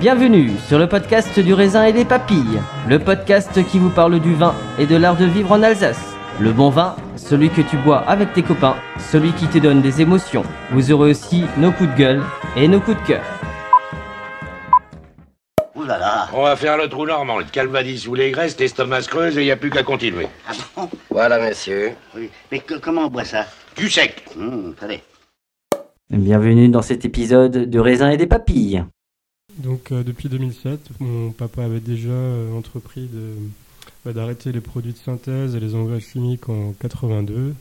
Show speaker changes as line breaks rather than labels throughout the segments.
Bienvenue sur le podcast du raisin et des papilles, le podcast qui vous parle du vin et de l'art de vivre en Alsace. Le bon vin, celui que tu bois avec tes copains, celui qui te donne des émotions. Vous aurez aussi nos coups de gueule et nos coups de cœur.
Ouh là là.
On va faire le trou normand, le calvadis ou les graisses, l'estomac se creuse et il n'y a plus qu'à continuer.
Ah bon?
Voilà, messieurs.
Oui. Mais que- comment on boit ça?
Du sec.
Hum, Allez.
Bienvenue dans cet épisode de raisin et des papilles.
Donc euh, depuis 2007, mon papa avait déjà euh, entrepris bah, d'arrêter les produits de synthèse et les engrais chimiques en 82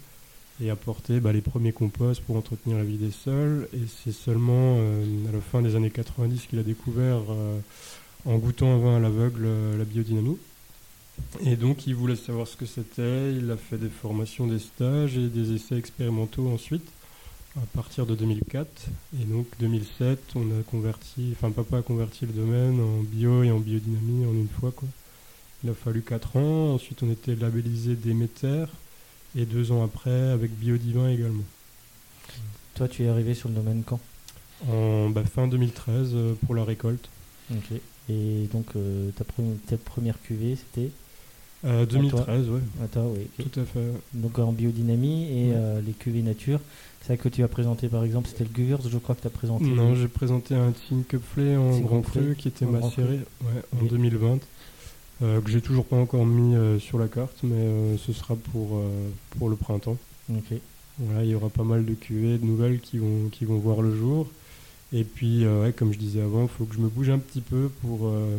et apporter bah, les premiers composts pour entretenir la vie des sols. Et c'est seulement euh, à la fin des années 90 qu'il a découvert, en goûtant un vin à l'aveugle, la biodynamie. Et donc il voulait savoir ce que c'était, il a fait des formations, des stages et des essais expérimentaux ensuite à partir de 2004. Et donc 2007, on a converti, enfin papa a converti le domaine en bio et en biodynamie en une fois quoi. Il a fallu 4 ans, ensuite on était labellisé Déméter et deux ans après avec Biodivin également.
Toi, tu es arrivé sur le domaine quand?
En bah, fin 2013 euh, pour la récolte.
Ok. Et donc, euh, ta, pre- ta première cuvée, c'était?
Euh, 2013, ouais,
à toi, oui. ok.
tout à fait.
Donc en biodynamie et
Ouais.
euh, les cuvées nature. C'est ça que tu as présenté par exemple, c'était le Gewürz, je crois que tu as présenté.
Non, j'ai présenté un Tinköpflé en
Tinköpflé,
grand cru qui était
en
macéré ouais, en
Oui.
2020. euh, que j'ai toujours pas encore mis euh, sur la carte, mais euh, ce sera pour, euh, pour le printemps.
Ok.
Voilà, il y aura pas mal de cuvées, de nouvelles qui vont, qui vont voir le jour. Et puis, euh, ouais, comme je disais avant, il faut que je me bouge un petit peu pour, euh,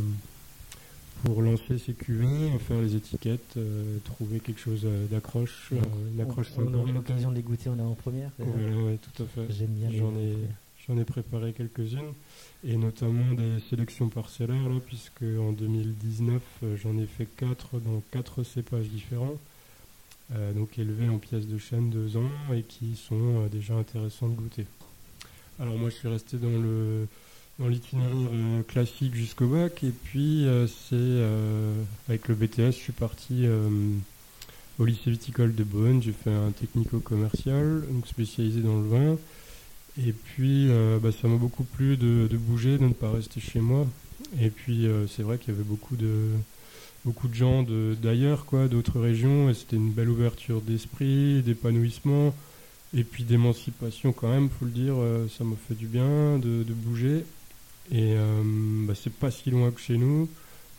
pour lancer ces cuvées, faire les étiquettes, euh, trouver quelque chose euh, d'accroche, euh, une accroche
on, on
sympa.
aura l'occasion de les goûter en avant-première.
Ouais, ouais, tout à fait.
J'aime bien.
J'en ai, j'en ai préparé quelques-unes, et notamment des sélections parcellaires, là, puisque en 2019, euh, j'en ai fait quatre dans quatre cépages différents, euh, donc élevés en pièces de chêne deux ans, et qui sont euh, déjà intéressants de goûter. Alors moi, je suis resté dans le dans l'itinéraire euh, classique jusqu'au bac, et puis euh, c'est euh, avec le BTS, je suis parti au lycée viticole de Beaune, j'ai fait un technico-commercial, donc spécialisé dans le vin. Et puis, bah, ça m'a beaucoup plu de, bouger, de ne pas rester chez moi. Et puis, c'est vrai qu'il y avait beaucoup de, beaucoup de gens d'ailleurs, quoi, d'autres régions. Et c'était une belle ouverture d'esprit, d'épanouissement. Et puis d'émancipation quand même, faut le dire. ça m'a fait du bien de bouger. Et euh, bah, c'est pas si loin que chez nous.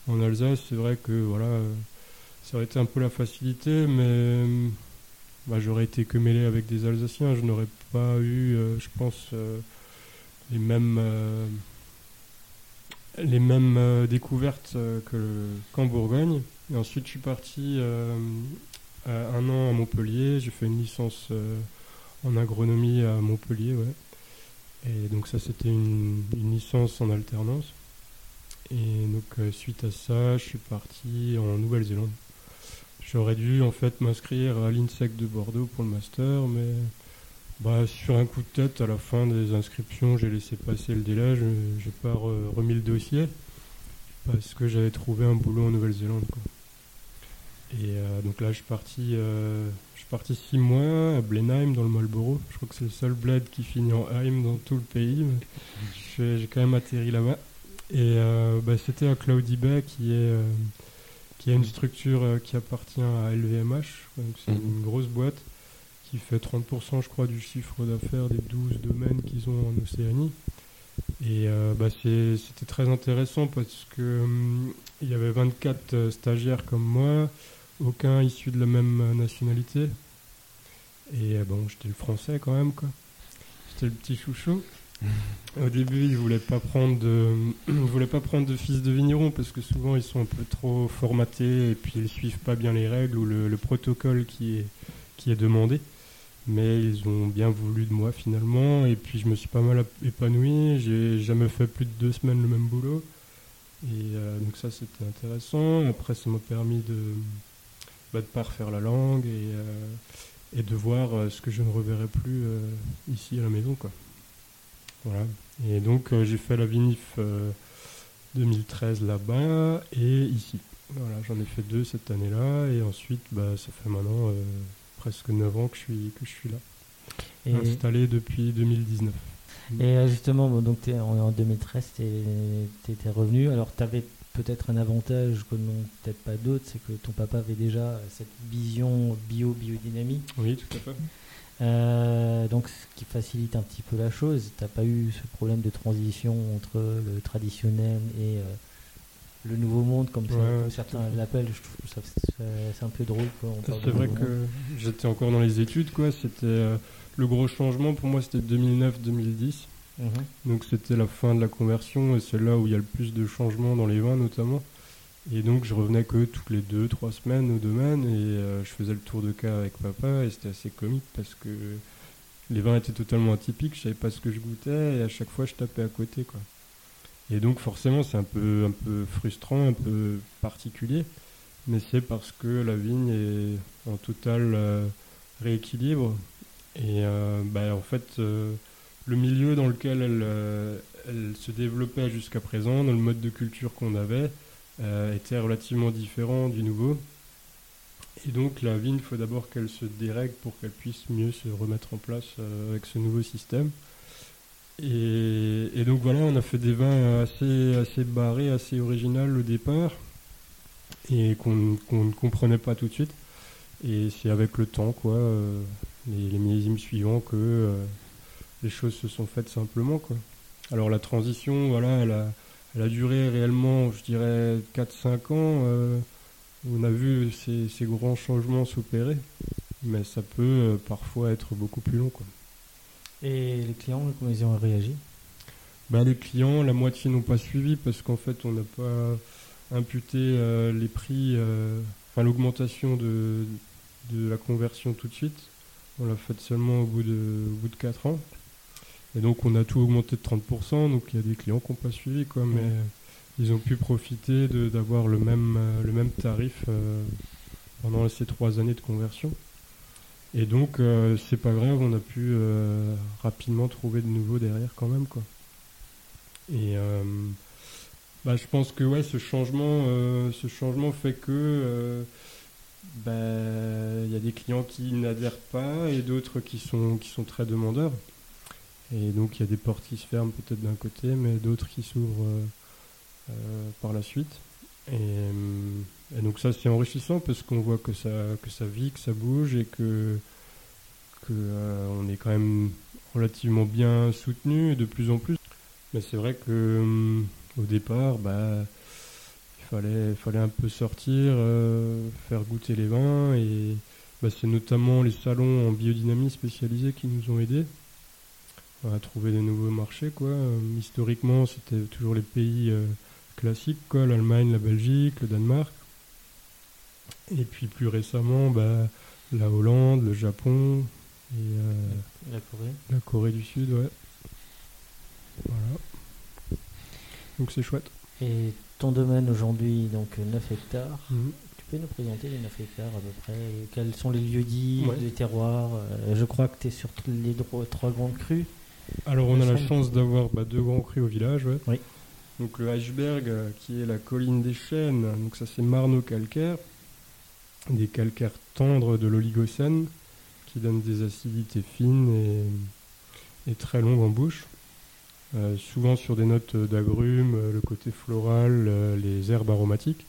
En Alsace, c'est vrai que voilà, euh, ça aurait été un peu la facilité, mais bah, j'aurais été que mêlé avec des Alsaciens. Je n'aurais pas eu, euh, je pense, euh, les mêmes, euh, les mêmes euh, découvertes euh, qu'en Bourgogne. Et ensuite, je suis parti euh, un an à Montpellier. J'ai fait une licence euh, en agronomie à Montpellier. Et donc ça, c'était une, licence en alternance. Et donc euh, suite à ça, je suis parti en Nouvelle-Zélande. J'aurais dû en fait m'inscrire à l'INSEC de Bordeaux pour le master, mais Bah, sur un coup de tête, à la fin des inscriptions, j'ai laissé passer le délai, je j'ai pas re- remis le dossier parce que j'avais trouvé un boulot en Nouvelle-Zélande. Et euh, donc là, je suis parti, euh, je suis parti six mois à Blenheim dans le Marlborough. Je crois que c'est le seul bled qui finit en Heim dans tout le pays. j'ai quand même atterri là-bas. Et euh, bah, c'était à Cloudy Bay qui est euh, qui est une structure euh, qui appartient à LVMH. C'est
Mhm.
une grosse boîte qui fait 30% je crois du chiffre d'affaires des 12 domaines qu'ils ont en Océanie. Et bah, c'était très intéressant parce que hum, il y avait 24 euh, stagiaires comme moi, aucun issu de la même nationalité. Et euh, bon, j'étais le français quand même quoi. J'étais le petit chouchou. Au début, ils voulaient pas prendre ils voulaient pas prendre de fils de vigneron parce que souvent ils sont un peu trop formatés et puis ils suivent pas bien les règles ou le, le protocole qui est qui est demandé. Mais ils ont bien voulu de moi finalement et puis je me suis pas mal épanoui. J'ai jamais fait plus de deux semaines le même boulot et euh, donc ça c'était intéressant. Après, ça m'a permis de bah, de pas refaire la langue euh, et de voir euh, ce que je ne reverrai plus euh, ici à la maison quoi. Voilà. Et donc euh, j'ai fait la Vinif euh, 2013 là-bas et ici. Voilà, j'en ai fait deux cette année-là et ensuite bah, ça fait maintenant presque 9 ans que je suis, que je suis là,
Et,
installé depuis 2019.
et justement, bon, donc est en 2013, tu étais revenu. Alors, tu avais peut-être un avantage que n'ont peut-être pas d'autres, c'est que ton papa avait déjà cette vision bio-biodynamie.
Oui, tout à fait.
Euh, donc, ce qui facilite un petit peu la chose. T'as pas eu ce problème de transition entre le traditionnel et euh, le nouveau monde, comme,
Ouais, ouais,
certains l'appellent. Je trouve ça c'est un peu drôle.
C'est vrai que
monde.
j'étais encore dans les études, quoi. C'était euh, le gros changement pour moi, c'était 2009-2010.
Mhm.
Donc c'était la fin de la conversion et c'est là où il y a le plus de changements dans les vins notamment. Et donc je revenais que toutes les deux, trois semaines au domaine et euh, je faisais le tour de cas avec papa et c'était assez comique parce que les vins étaient totalement atypiques, je savais pas ce que je goûtais et à chaque fois je tapais à côté quoi. Et donc forcément c'est un peu, un peu frustrant, un peu particulier, mais c'est parce que la vigne est en total euh, rééquilibre et euh, bah, en fait euh, le milieu dans lequel elle, euh, elle se développait jusqu'à présent, dans le mode de culture qu'on avait, euh, était relativement différent du nouveau. Et donc la vigne, il faut d'abord qu'elle se dérègle pour qu'elle puisse mieux se remettre en place euh, avec ce nouveau système. Et, donc voilà, on a fait des vins assez, barrés, assez original au départ, et qu'on ne comprenait pas tout de suite. Et c'est avec le temps, quoi, les, millésimes suivants, que les choses se sont faites simplement, quoi. Alors la transition, voilà, elle a, elle a duré réellement, je dirais, 4-5 ans. euh, on a vu ces, ces grands changements s'opérer, mais ça peut euh, parfois être beaucoup plus long, quoi.
Et les clients, comment ils ont réagi?
Bah, les clients, la moitié n'ont pas suivi parce qu'en fait, on n'a pas imputé euh, les prix, enfin l'augmentation de, de la conversion tout de suite. On l'a fait seulement au bout de, au bout de 4 ans. Et donc, on a tout augmenté de 30%. Donc, il y a des clients qui n'ont pas suivi, quoi, mais ils ont pu profiter d'avoir le même, euh, le même tarif euh, pendant ces 3 années de conversion. Et donc, euh, c'est pas grave, on a pu euh, rapidement trouver de nouveaux derrière quand même, quoi. Et bah, je pense que ouais, ce changement, ce changement fait que bah, il y a des clients qui n'adhèrent pas et d'autres qui sont qui sont très demandeurs. Et donc il y a des portes qui se ferment peut-être d'un côté, mais d'autres qui s'ouvrent euh, euh, par la suite. Et, euh, et donc ça c'est enrichissant parce qu'on voit que ça que ça vit, que ça bouge et que que euh, on est quand même relativement bien soutenu de plus en plus. Mais c'est vrai que au départ, bah, il fallait, fallait un peu sortir, faire goûter les vins et bah, c'est notamment les salons en biodynamie spécialisés qui nous ont aidés à trouver des nouveaux marchés. Quoi. Euh, historiquement, c'était toujours les pays euh, classiques, quoi, l'Allemagne, la Belgique, le Danemark. Et puis plus récemment, bah, la Hollande, le Japon et euh,
La Corée
la Corée du Sud, ouais. Voilà. Donc c'est chouette.
Et ton domaine aujourd'hui, donc 9 hectares,
Mhm.
tu peux nous présenter les 9 hectares à peu près? Quels sont les lieux-dits,
Ouais.
les terroirs? Euh, Je crois que tu es sur les trois grandes crues.
Alors on a la chance d'avoir bah, deux grands crus au village. ouais.
Oui.
Donc le Heichberg euh, qui est la colline des chênes, donc ça c'est marno calcaire, des calcaires tendres de l'Oligocène qui donnent des acidités fines et, et très longues en bouche. Euh, souvent sur des notes d'agrumes, euh, le côté floral, euh, les herbes aromatiques.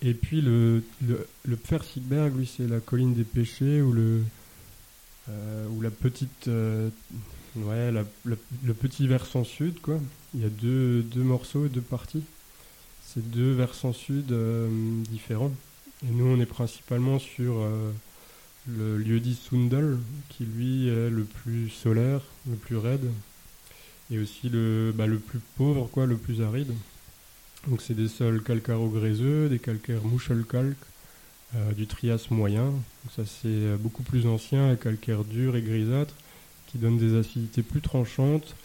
Et puis le, le, le Pfeffersigberg, lui c'est la colline des pêchers ou le, euh, ou la petite Ouais, le petit versant sud, quoi. Il y a deux, deux morceaux, deux parties. C'est deux versants sud euh, différents. Et nous, on est principalement sur euh, le lieu-dit Sundal, qui lui est le plus solaire, le plus raide, et aussi le, bah, le plus pauvre, quoi, le plus aride. Donc c'est des sols calcaro-gréseux, des calcaires mouchelkalk, euh, du Trias moyen. Ça c'est euh, beaucoup plus ancien, calcaire dur et grisâtre qui donne des acidités plus tranchantes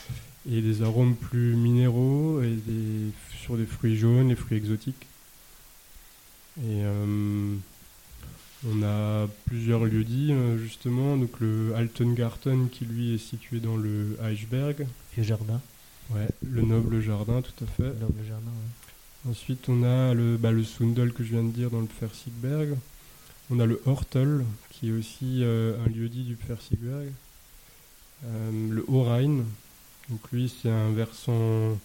et des arômes plus minéraux et des, sur des fruits jaunes, les fruits exotiques. Et euh, on a plusieurs lieux-dits euh, justement, donc le Altengarten qui lui est situé dans le Eichberg,
Vieux jardin.
ouais, le noble jardin tout à fait.
Là, le jardin, ouais.
Ensuite, on a le, bah, le Sundel que je viens de dire dans le Pfeffersigberg. On a le Hortel, qui est aussi euh, un lieu-dit du Pfeffersigberg. Euh, le Haut-Rhin, donc lui, c'est un versant,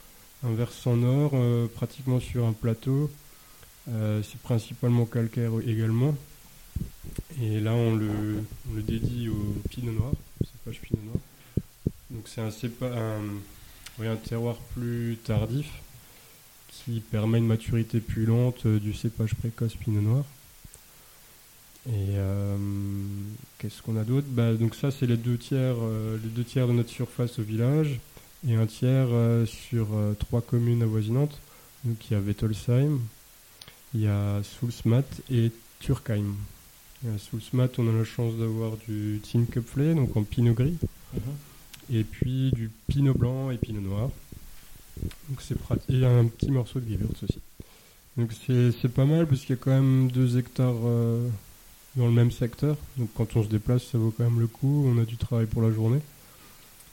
un versant nord, euh, pratiquement sur un plateau. Euh, c'est principalement calcaire également. Et là, on le, dédie au Pinot Noir, cépage Pinot Noir. Donc c'est un, terroir plus tardif qui permet une maturité plus lente du cépage précoce Pinot Noir. Et euh, qu'est-ce qu'on a d'autre? Bah, Donc ça, c'est les deux tiers, euh, les deux tiers de notre surface au village et un tiers euh, sur trois communes avoisinantes. Donc il y a Wettolsheim, il y a Sulsmat et Turkheim. Et à Sulsmat, on a la chance d'avoir du Tinköpfle, donc en pinot gris, et puis du pinot blanc et pinot noir. Donc c'est pratique. Et un petit morceau de Gewürz aussi. Donc c'est c'est pas mal parce qu'il y a quand même 2 hectares euh, dans le même secteur. Donc quand on se déplace, ça vaut quand même le coup. On a du travail pour la journée.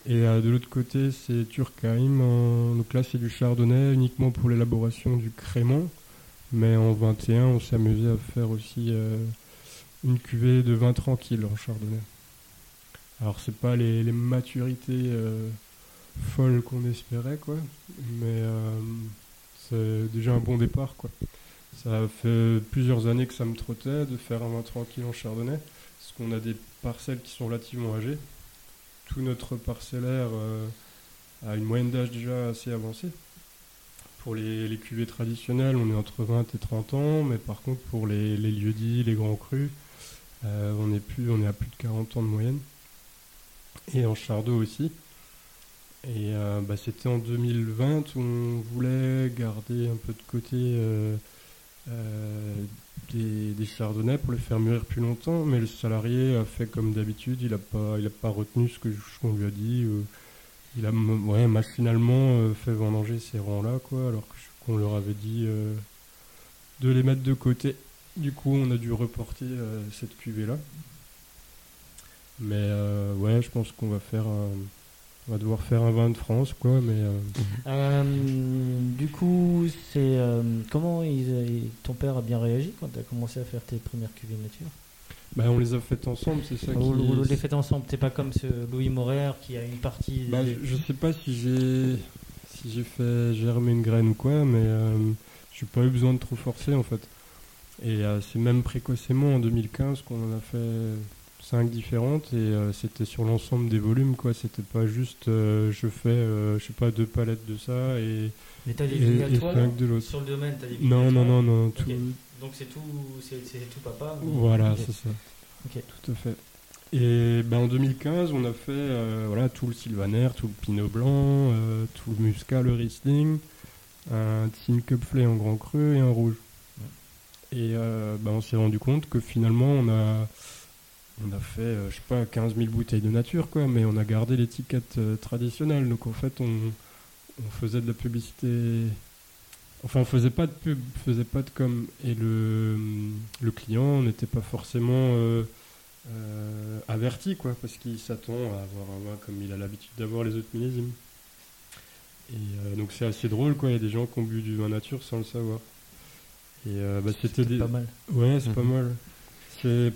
Et euh, de l'autre côté, c'est Turkheim. Donc là, c'est du chardonnay uniquement pour l'élaboration du crémant. Mais en 21, on s'est amusé à faire aussi euh, une cuvée de vin tranquille en chardonnay. Alors c'est pas les, maturités euh, folles qu'on espérait, quoi. Mais c'est déjà un bon départ, quoi. Ça fait plusieurs années que ça me trottait de faire un vin tranquille en chardonnay, parce qu'on a des parcelles qui sont relativement âgées. Tout notre parcellaire euh, a une moyenne d'âge déjà assez avancée. Pour les, cuvées traditionnelles, on est entre 20 et 30 ans, mais par contre pour les, lieux-dits, les grands crus, euh, on, est plus, on est à plus de 40 ans de moyenne. Et en chardot aussi. Et euh, bah, c'était en 2020 où on voulait garder un peu de côté des, des chardonnays pour les faire mûrir plus longtemps, mais le salarié a fait comme d'habitude, il n'a pas, pas retenu ce qu'on lui a dit. euh, il a ouais, machinalement euh, fait vendanger ces rangs-là, quoi, alors qu'on leur avait dit euh, de les mettre de côté. Du coup, on a dû reporter euh, cette cuvée-là. Mais euh, je pense qu'on va faire un- on va devoir faire un vin de France, quoi, mais euh,
Euh, du coup, c'est euh, comment ils- ton père a bien réagi quand tu as commencé à faire tes premières cuvées nature
bah, on les a faites ensemble, c'est ça
Vous,
qui...
les faites ensemble, t'es pas comme ce Louis Morer qui a une partie.
Bah, je, je sais pas si j'ai si j'ai fait germer une graine ou quoi, mais euh, j'ai pas eu besoin de trop forcer en fait. Et c'est même précocement en 2015 qu'on en a fait cinq différentes et euh, c'était sur l'ensemble des volumes quoi. C'était pas juste euh, je fais euh, je sais pas deux palettes de ça et
Mais t'as des
et-
vignes à toi
de.
Sur le domaine, t'as des vignes
Non
à
non
toi
non non
Donc c'est tout, c'est tout papa.
voilà c'est ça.
Ok.
Tout à fait. Et ben, en 2015, on a fait euh, voilà, tout le sylvaner, tout le pinot blanc, euh, tout le muscat, le riesling, un Tinköpfle en grand cru et un rouge. Et euh, ben, on s'est rendu compte que finalement, on a, on a fait, euh, je sais pas, 15 000 bouteilles de nature, quoi, mais on a gardé l'étiquette euh, traditionnelle. Donc en fait, on, on faisait de la publicité Enfin, on faisait pas de pub, on faisait pas de com. Et le, le client n'était pas forcément euh, euh, averti, quoi, parce qu'il s'attend à avoir un vin comme il a l'habitude d'avoir les autres millésimes. Et euh, donc c'est assez drôle, quoi. Il y a des gens qui ont bu du vin nature sans le savoir. Et bah, c'était des...
pas mal.
Ouais, c'est pas
Mhm.
mal.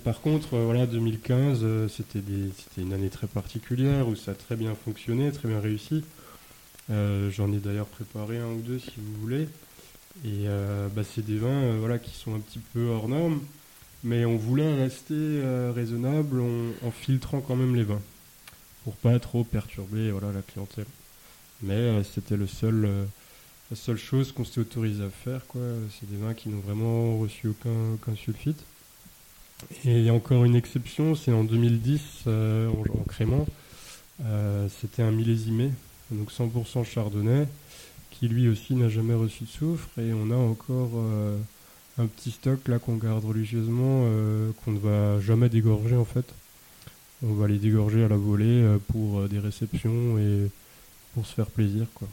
Par contre, euh, voilà, 2015, euh, c'était une année très particulière où ça a très bien fonctionné, très bien réussi. Euh, J'en ai d'ailleurs préparé un ou deux si vous voulez. Et bah, c'est des vins voilà, qui sont un petit peu hors normes, mais on voulait rester raisonnable en, filtrant quand même les vins pour pas trop perturber voilà, la clientèle. Mais c'était la seule chose qu'on s'est autorisé à faire. C'est des vins qui n'ont vraiment reçu aucun sulfite. Et il y a encore une exception, c'est en 2010, euh, en, en crémant. Euh, c'était un millésimé, donc 100% chardonnay, qui lui aussi n'a jamais reçu de soufre. Et on a encore euh, un petit stock là qu'on garde religieusement, qu'on ne va jamais dégorger en fait. On va les dégorger à la volée pour des réceptions et pour se faire plaisir. quoi.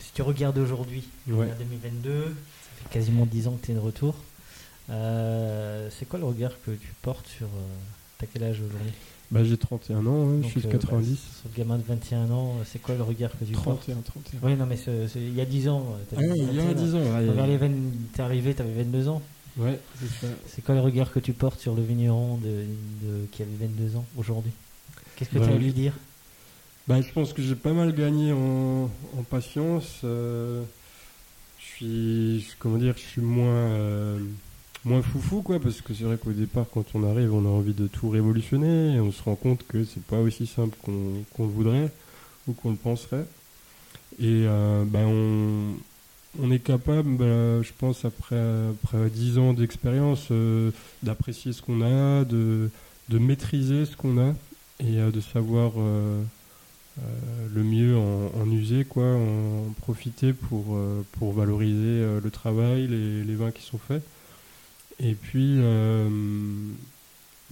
Si tu regardes aujourd'hui,
Ouais.
est en 2022, ça fait quasiment 10 ans que tu es de retour. Euh, c'est quoi le regard que tu portes sur. Euh, T'as quel âge aujourd'hui?
Bah, j'ai 31 ans, ouais, je suis de
euh,
90.
bah, sur le gamin de 21 ans, c'est quoi le regard que tu portes?
31, 31.
Oui, non, mais il y a 10 ans. euh,
Ah,
dit
il y a
21,
10 ans, ouais,
t'es arrivé, t'avais 22 ans.
ouais, c'est ça.
C'est quoi le regard que tu portes sur le vigneron de, de- qui avait 22 ans aujourd'hui? Qu'est-ce que tu as à lui dire?
Bah, je pense que j'ai pas mal gagné en, en patience. euh, je suis, comment dire, je suis moins, euh, moins foufou, quoi, parce que c'est vrai qu'au départ, quand on arrive, on a envie de tout révolutionner, et on se rend compte que c'est pas aussi simple qu'on le voudrait ou qu'on le penserait. Et euh, bah, on, on est capable, bah, je pense, après, après 10 ans d'expérience, euh, d'apprécier ce qu'on a, de, de maîtriser ce qu'on a et euh, de savoir le mieux en, user, quoi, en profiter pour, pour valoriser le travail, les vins qui sont faits. Et puis, euh,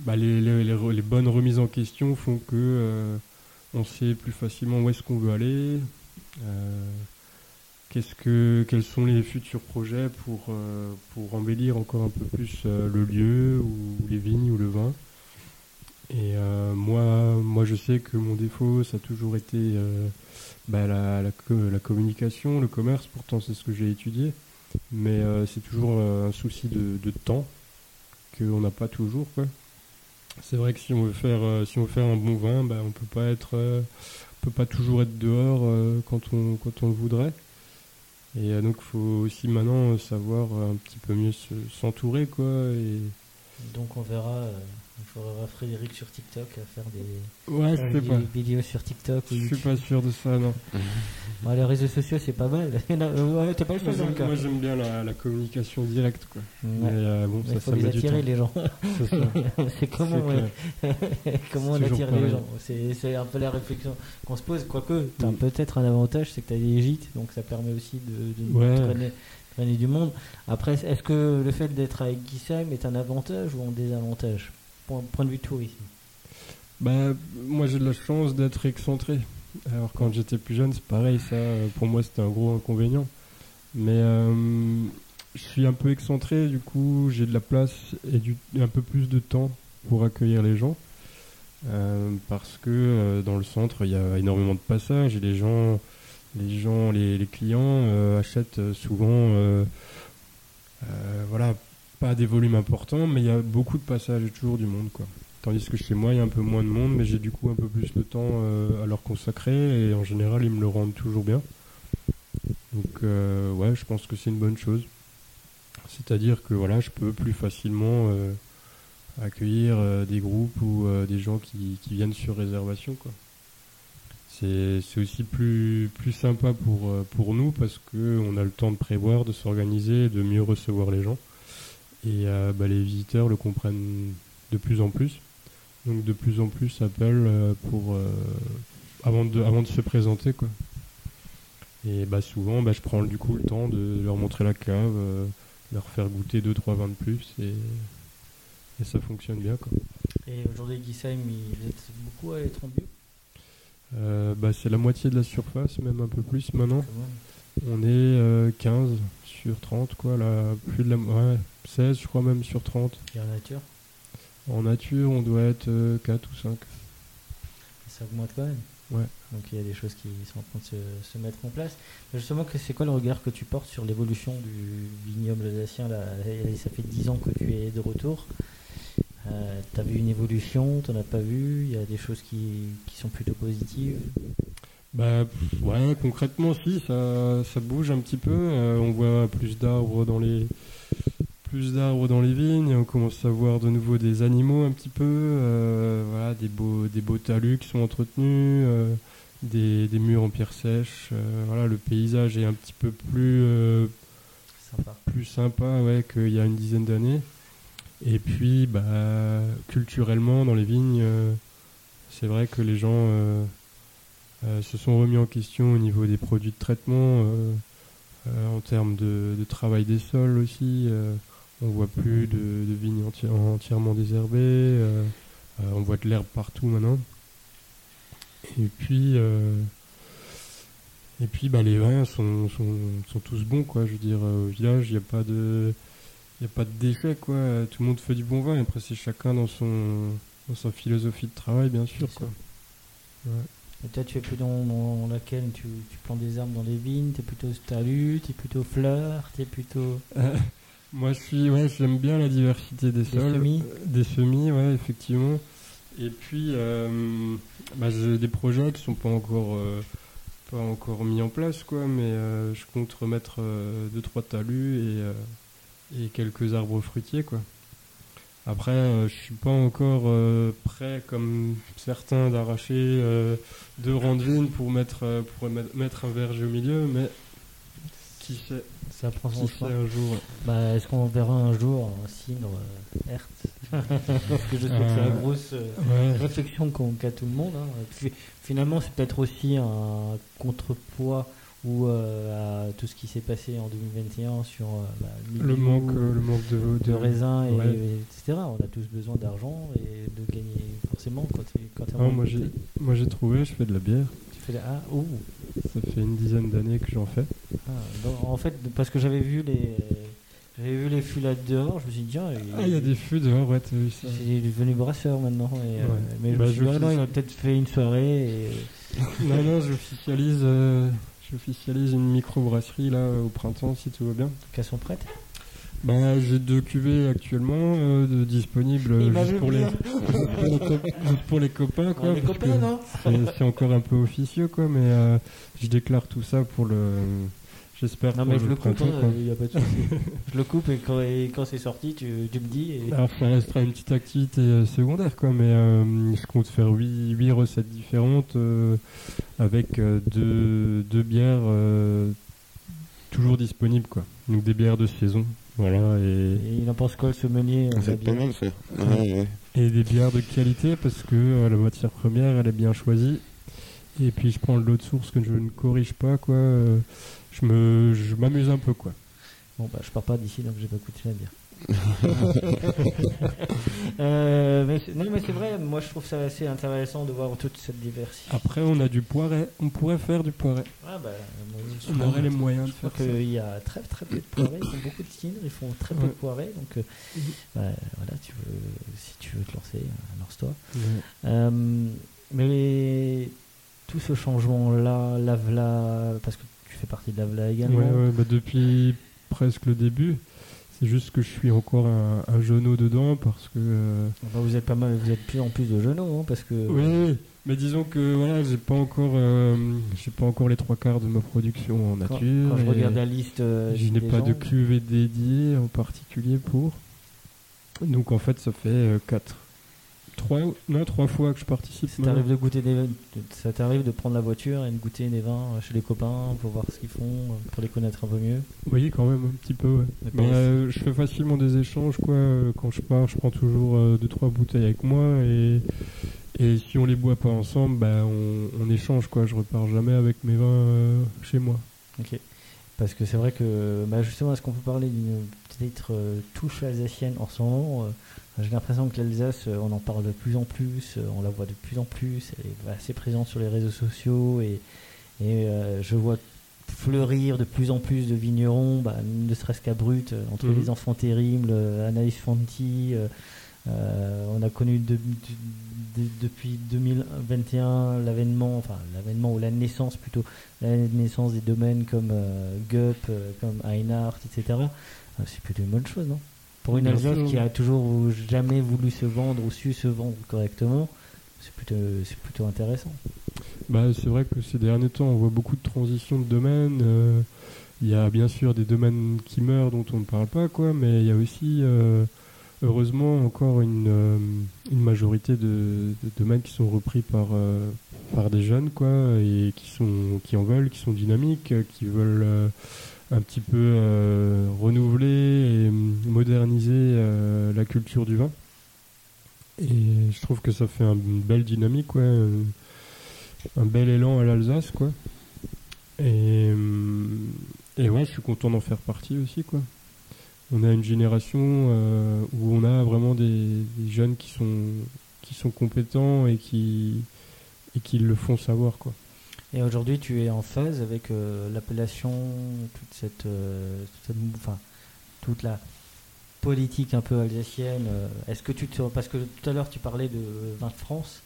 bah, les, bonnes remises en question font que euh, on sait plus facilement où est-ce qu'on veut aller, euh, quels sont les futurs projets pour, embellir encore un peu plus le lieu ou les vignes ou le vin. Et moi, moi, je sais que mon défaut, ça a toujours été bah, la communication, le commerce. Pourtant, c'est ce que j'ai étudié. Mais euh, c'est toujours euh, un souci de, temps qu'on n'a pas toujours. quoi. C'est vrai que si on veut faire, euh, si on veut faire un bon vin, bah, on peut pas être, on peut pas toujours être dehors quand on, quand on le voudrait. Et donc, faut aussi maintenant savoir un petit peu mieux se- s'entourer, quoi. Et
Donc on verra, euh, on verra Frédéric sur TikTok à faire des,
ouais,
faire
je sais
des
pas.
vidéos sur TikTok.
Je suis pas sûr de ça, non.
Bon, les réseaux sociaux c'est pas mal. Euh, ouais, T'as pas le
Moi, j'aime-
cas.
moi, j'aime bien la, la communication directe, quoi.
Ouais.
Mais euh, bon,
Mais
ça,
faut
ça
les attirer les gens.
C'est
comment, comment on attire les gens. C'est un peu la réflexion qu'on se pose. Quoique, tu as
Mm.
peut-être un avantage, c'est que tu as des gîtes, donc ça permet aussi de, de
Ouais.
traîner, du monde. Après, est-ce que le fait d'être avec Guissheim est un avantage ou un désavantage? Point, point de vue tourisme.
Bah, moi, j'ai de la chance d'être excentré. Alors, quand j'étais plus jeune, c'est pareil, ça, pour moi, c'était un gros inconvénient. Mais euh, je suis un peu excentré, du coup, j'ai de la place et un peu plus de temps pour accueillir les gens. Euh, parce que euh, dans le centre, il y a énormément de passages et les gens, les gens, les, clients achètent souvent, voilà, pas des volumes importants, mais il y a beaucoup de passages et toujours du monde, quoi. Tandis que chez moi, il y a un peu moins de monde, mais j'ai du coup un peu plus de temps euh, à leur consacrer et en général, ils me le rendent toujours bien. Donc, euh, ouais, je pense que c'est une bonne chose. C'est-à-dire que voilà, je peux plus facilement euh, accueillir des groupes ou des gens qui, viennent sur réservation. C'est aussi plus, plus sympa pour, pour nous parce que on a le temps de prévoir, de s'organiser, de mieux recevoir les gens. Et euh, bah, les visiteurs le comprennent de plus en plus. Donc de plus en plus s'appellent euh, pour euh, avant de avant de se présenter quoi. Et bah souvent bah, je prends du coup le temps de leur montrer la cave, euh, leur faire goûter deux trois vins de plus et, et ça fonctionne bien quoi.
Et aujourd'hui, Guissheim, il- vous êtes beaucoup à être en bio
Euh, bah, c'est la moitié de la surface, même un peu plus maintenant. On est euh, 15 sur 30, quoi, là, plus de la... Ouais, 16, je crois même, sur 30.
Et en nature?
En nature, on doit être euh, 4 ou 5.
Ça augmente quand même?
Ouais.
Donc il y a des choses qui sont en train de se, se mettre en place. Mais justement, c'est quoi le regard que tu portes sur l'évolution du vignoble alsacien là? Ça fait 10 ans que tu es de retour. Euh, T'as vu une évolution? T'en as pas vu? Il y a des choses qui, qui sont plutôt positives?
Bah ouais, concrètement si, ça, ça bouge un petit peu. Euh, on voit plus d'arbres dans les plus d'arbres dans les vignes. On commence à voir de nouveau des animaux un petit peu. euh, voilà, des beaux des beaux talus qui sont entretenus, euh, des, des murs en pierre sèche. euh, voilà, le paysage est un petit peu plus
Sympa.
plus sympa ouais, qu'il y a une dizaine d'années. Et puis, bah, culturellement, dans les vignes, c'est vrai que les gens se sont remis en question au niveau des produits de traitement, euh, en termes de, de travail des sols aussi. euh, on voit plus de, de vignes enti- entièrement désherbées, euh, euh, on voit de l'herbe partout maintenant. Et puis, euh, et puis bah, les vins sont, sont, sont tous bons, quoi. Je veux dire, euh, au village, il n'y a pas de. Il a pas de déchet, quoi. Tout le monde fait du bon vin. Après, c'est chacun dans son, dans sa philosophie de travail, bien sûr, quoi.
Et toi, tu es plus dans, dans laquelle? Tu, tu plantes des arbres dans les vignes? T'es plutôt talus? T'es plutôt fleurs? T'es plutôt.
Moi, je suis, ouais, j'aime bien la diversité des, sols.
semis
Euh, Des semis, ouais, effectivement. Et puis, euh, bah, j'ai des projets qui sont pas encore, euh, pas encore mis en place, quoi. Mais euh, je compte remettre deux, trois talus et, et quelques arbres fruitiers, quoi. Après, euh, je suis pas encore euh, prêt, comme certains, d'arracher euh, deux vignes pour mettre, pour mettre un verger au milieu, mais qui sait,
Ça prend son chemin.
un jour.
Bah, Est-ce qu'on verra un jour un cindre euh, Hertz Parce que je sais que c'est la
Euh,
grosse euh,
Ouais.
réflexion qu'ont qu'a tout le monde. hein. Puis, finalement, c'est peut-être aussi un contrepoids ou euh, à tout ce qui s'est passé en 2021 sur bah,
Le manque, le manque de,
de raisin, et,
ouais.
et etc. On a tous besoin d'argent et de gagner forcément quand tu quand
Ah, moi j'ai, trouvé, je fais de la bière.
Tu fais la- ah, ouh.
Ça fait une dizaine d'années que j'en fais.
Ah, en fait, parce que j'avais vu les j'avais vu les fulades dehors, je me suis dit tiens,
Ah, il y a des fûts dehors, ouais, t'as vu ça.
c'est devenu brasseur maintenant. Et, euh, mais je
Bah,
me suis
je
dit, ah non, il a peut-être fait une soirée et
non, non, j'officialise, euh, j'officialise une micro-brasserie là au printemps si tout va bien.
qu'elles sont prêtes.
Bah, j'ai deux cuvées actuellement euh, de, disponibles
Il
euh, juste pour, les, pour les cop- juste pour les copains, quoi.
Les
parce
copains,
que
non
c'est, c'est encore un peu officieux, quoi, mais euh, je déclare tout ça pour le. J'espère
Non mais je le coupe, hein,
quoi.
il y a pas de souci. je le coupe et quand, et quand c'est sorti, tu, tu me dis. Et...
Alors ça restera une petite activité euh, secondaire quoi, mais euh, je compte faire 8, huit recettes différentes euh, avec euh, deux, deux bières euh, toujours disponibles quoi. Donc des bières de saison, voilà, et,
Et il en pense quoi le sommelier
C'est pas mal ça. Ouais, ouais.
et des bières de qualité parce que euh, la matière première elle est bien choisie. Et puis je prends de l'eau de source que je ne corrige pas quoi. Je me, je m'amuse un peu quoi.
Bon bah je pars pas d'ici donc j'ai pas goûté la bière. Euh, mais c'est- non mais c'est vrai, moi je trouve ça assez intéressant de voir toute cette diversité.
Après on a du poiret, on pourrait faire du poiret.
Ah bah
On aurait les moyens de faire ça.
qu'il y a très très peu de poirées, ils font beaucoup de cidre, ils font très peu de poirées, donc euh,
Mhm.
bah, voilà, tu veux, si tu veux te lancer, euh, lance-toi.
Ouais.
Euh, mais tout ce changement-là, l'AVLA, parce que fais partie de l'AVLA également.
Ouais, ouais, bah depuis presque le début. C'est juste que je suis encore un, un genou dedans parce que. euh,
Enfin, vous êtes pas mal, vous êtes plus en plus de genoux, hein, parce que.
Oui, mais disons que voilà, j'ai pas encore, euh, j'ai pas encore les trois quarts de ma production en nature.
quand je regarde la liste, euh,
je n'ai pas de cuvée dédiée en particulier pour. Donc en fait, ça fait quatre, trois, non, trois fois que je participe.
Ça t'arrive de goûter des, ça t'arrive de prendre la voiture et de goûter des vins euh, chez les copains pour voir ce qu'ils font, euh, pour les connaître un peu mieux.
Oui, quand même, un petit peu, ouais.
D'accord.
Mais euh, je fais facilement des échanges, quoi. Quand je pars, je prends toujours euh, deux, trois bouteilles avec moi et, et si on les boit pas ensemble, bah, on, on échange, quoi. Je repars jamais avec mes vins euh, chez moi.
Ok. Parce que c'est vrai que, bah justement, est-ce qu'on peut parler d'une euh, touche alsacienne en ce moment J'ai l'impression que l'Alsace, euh, on en parle de plus en plus, euh, on la voit de plus en plus, elle est assez présente sur les réseaux sociaux et, et euh, je vois fleurir de plus en plus de vignerons, bah, ne serait-ce qu'à Brut, entre
Mhm.
les enfants terribles, Anaïs Fanti. euh, on a connu de- de- de- depuis 2021 l'avènement, enfin l'avènement ou la naissance plutôt, la naissance des domaines comme euh, Gup, euh, comme Einhardt, etc. C'est plutôt une bonne chose, non? Pour une
Bien
Alsace
sûr.
qui a toujours jamais voulu se vendre ou su se vendre correctement, c'est plutôt, c'est plutôt intéressant.
Bah, c'est vrai que ces derniers temps, on voit beaucoup de transitions de domaines. euh, Il y a bien sûr des domaines qui meurent dont on ne parle pas, quoi, mais il y a aussi, euh, heureusement, encore une, euh, une majorité de, de domaines qui sont repris par, euh, par des jeunes, quoi, et qui, sont, qui en veulent, qui sont dynamiques, qui veulent euh, un petit peu euh, renouveler et moderniser euh, la culture du vin. Et je trouve que ça fait un- une belle dynamique, ouais, euh, un bel élan à l'Alsace, quoi. Et, hum, et ouais, je suis content d'en faire partie aussi, quoi. On a une génération euh, où on a vraiment des, des jeunes qui sont, qui sont compétents et qui, et qui le font savoir, quoi.
Et aujourd'hui, tu es en phase avec euh, l'appellation, toute cette, euh, toute cette- enfin, toute la politique un peu alsacienne. euh, Est-ce que tu te, parce que tout à l'heure tu parlais de vin de France,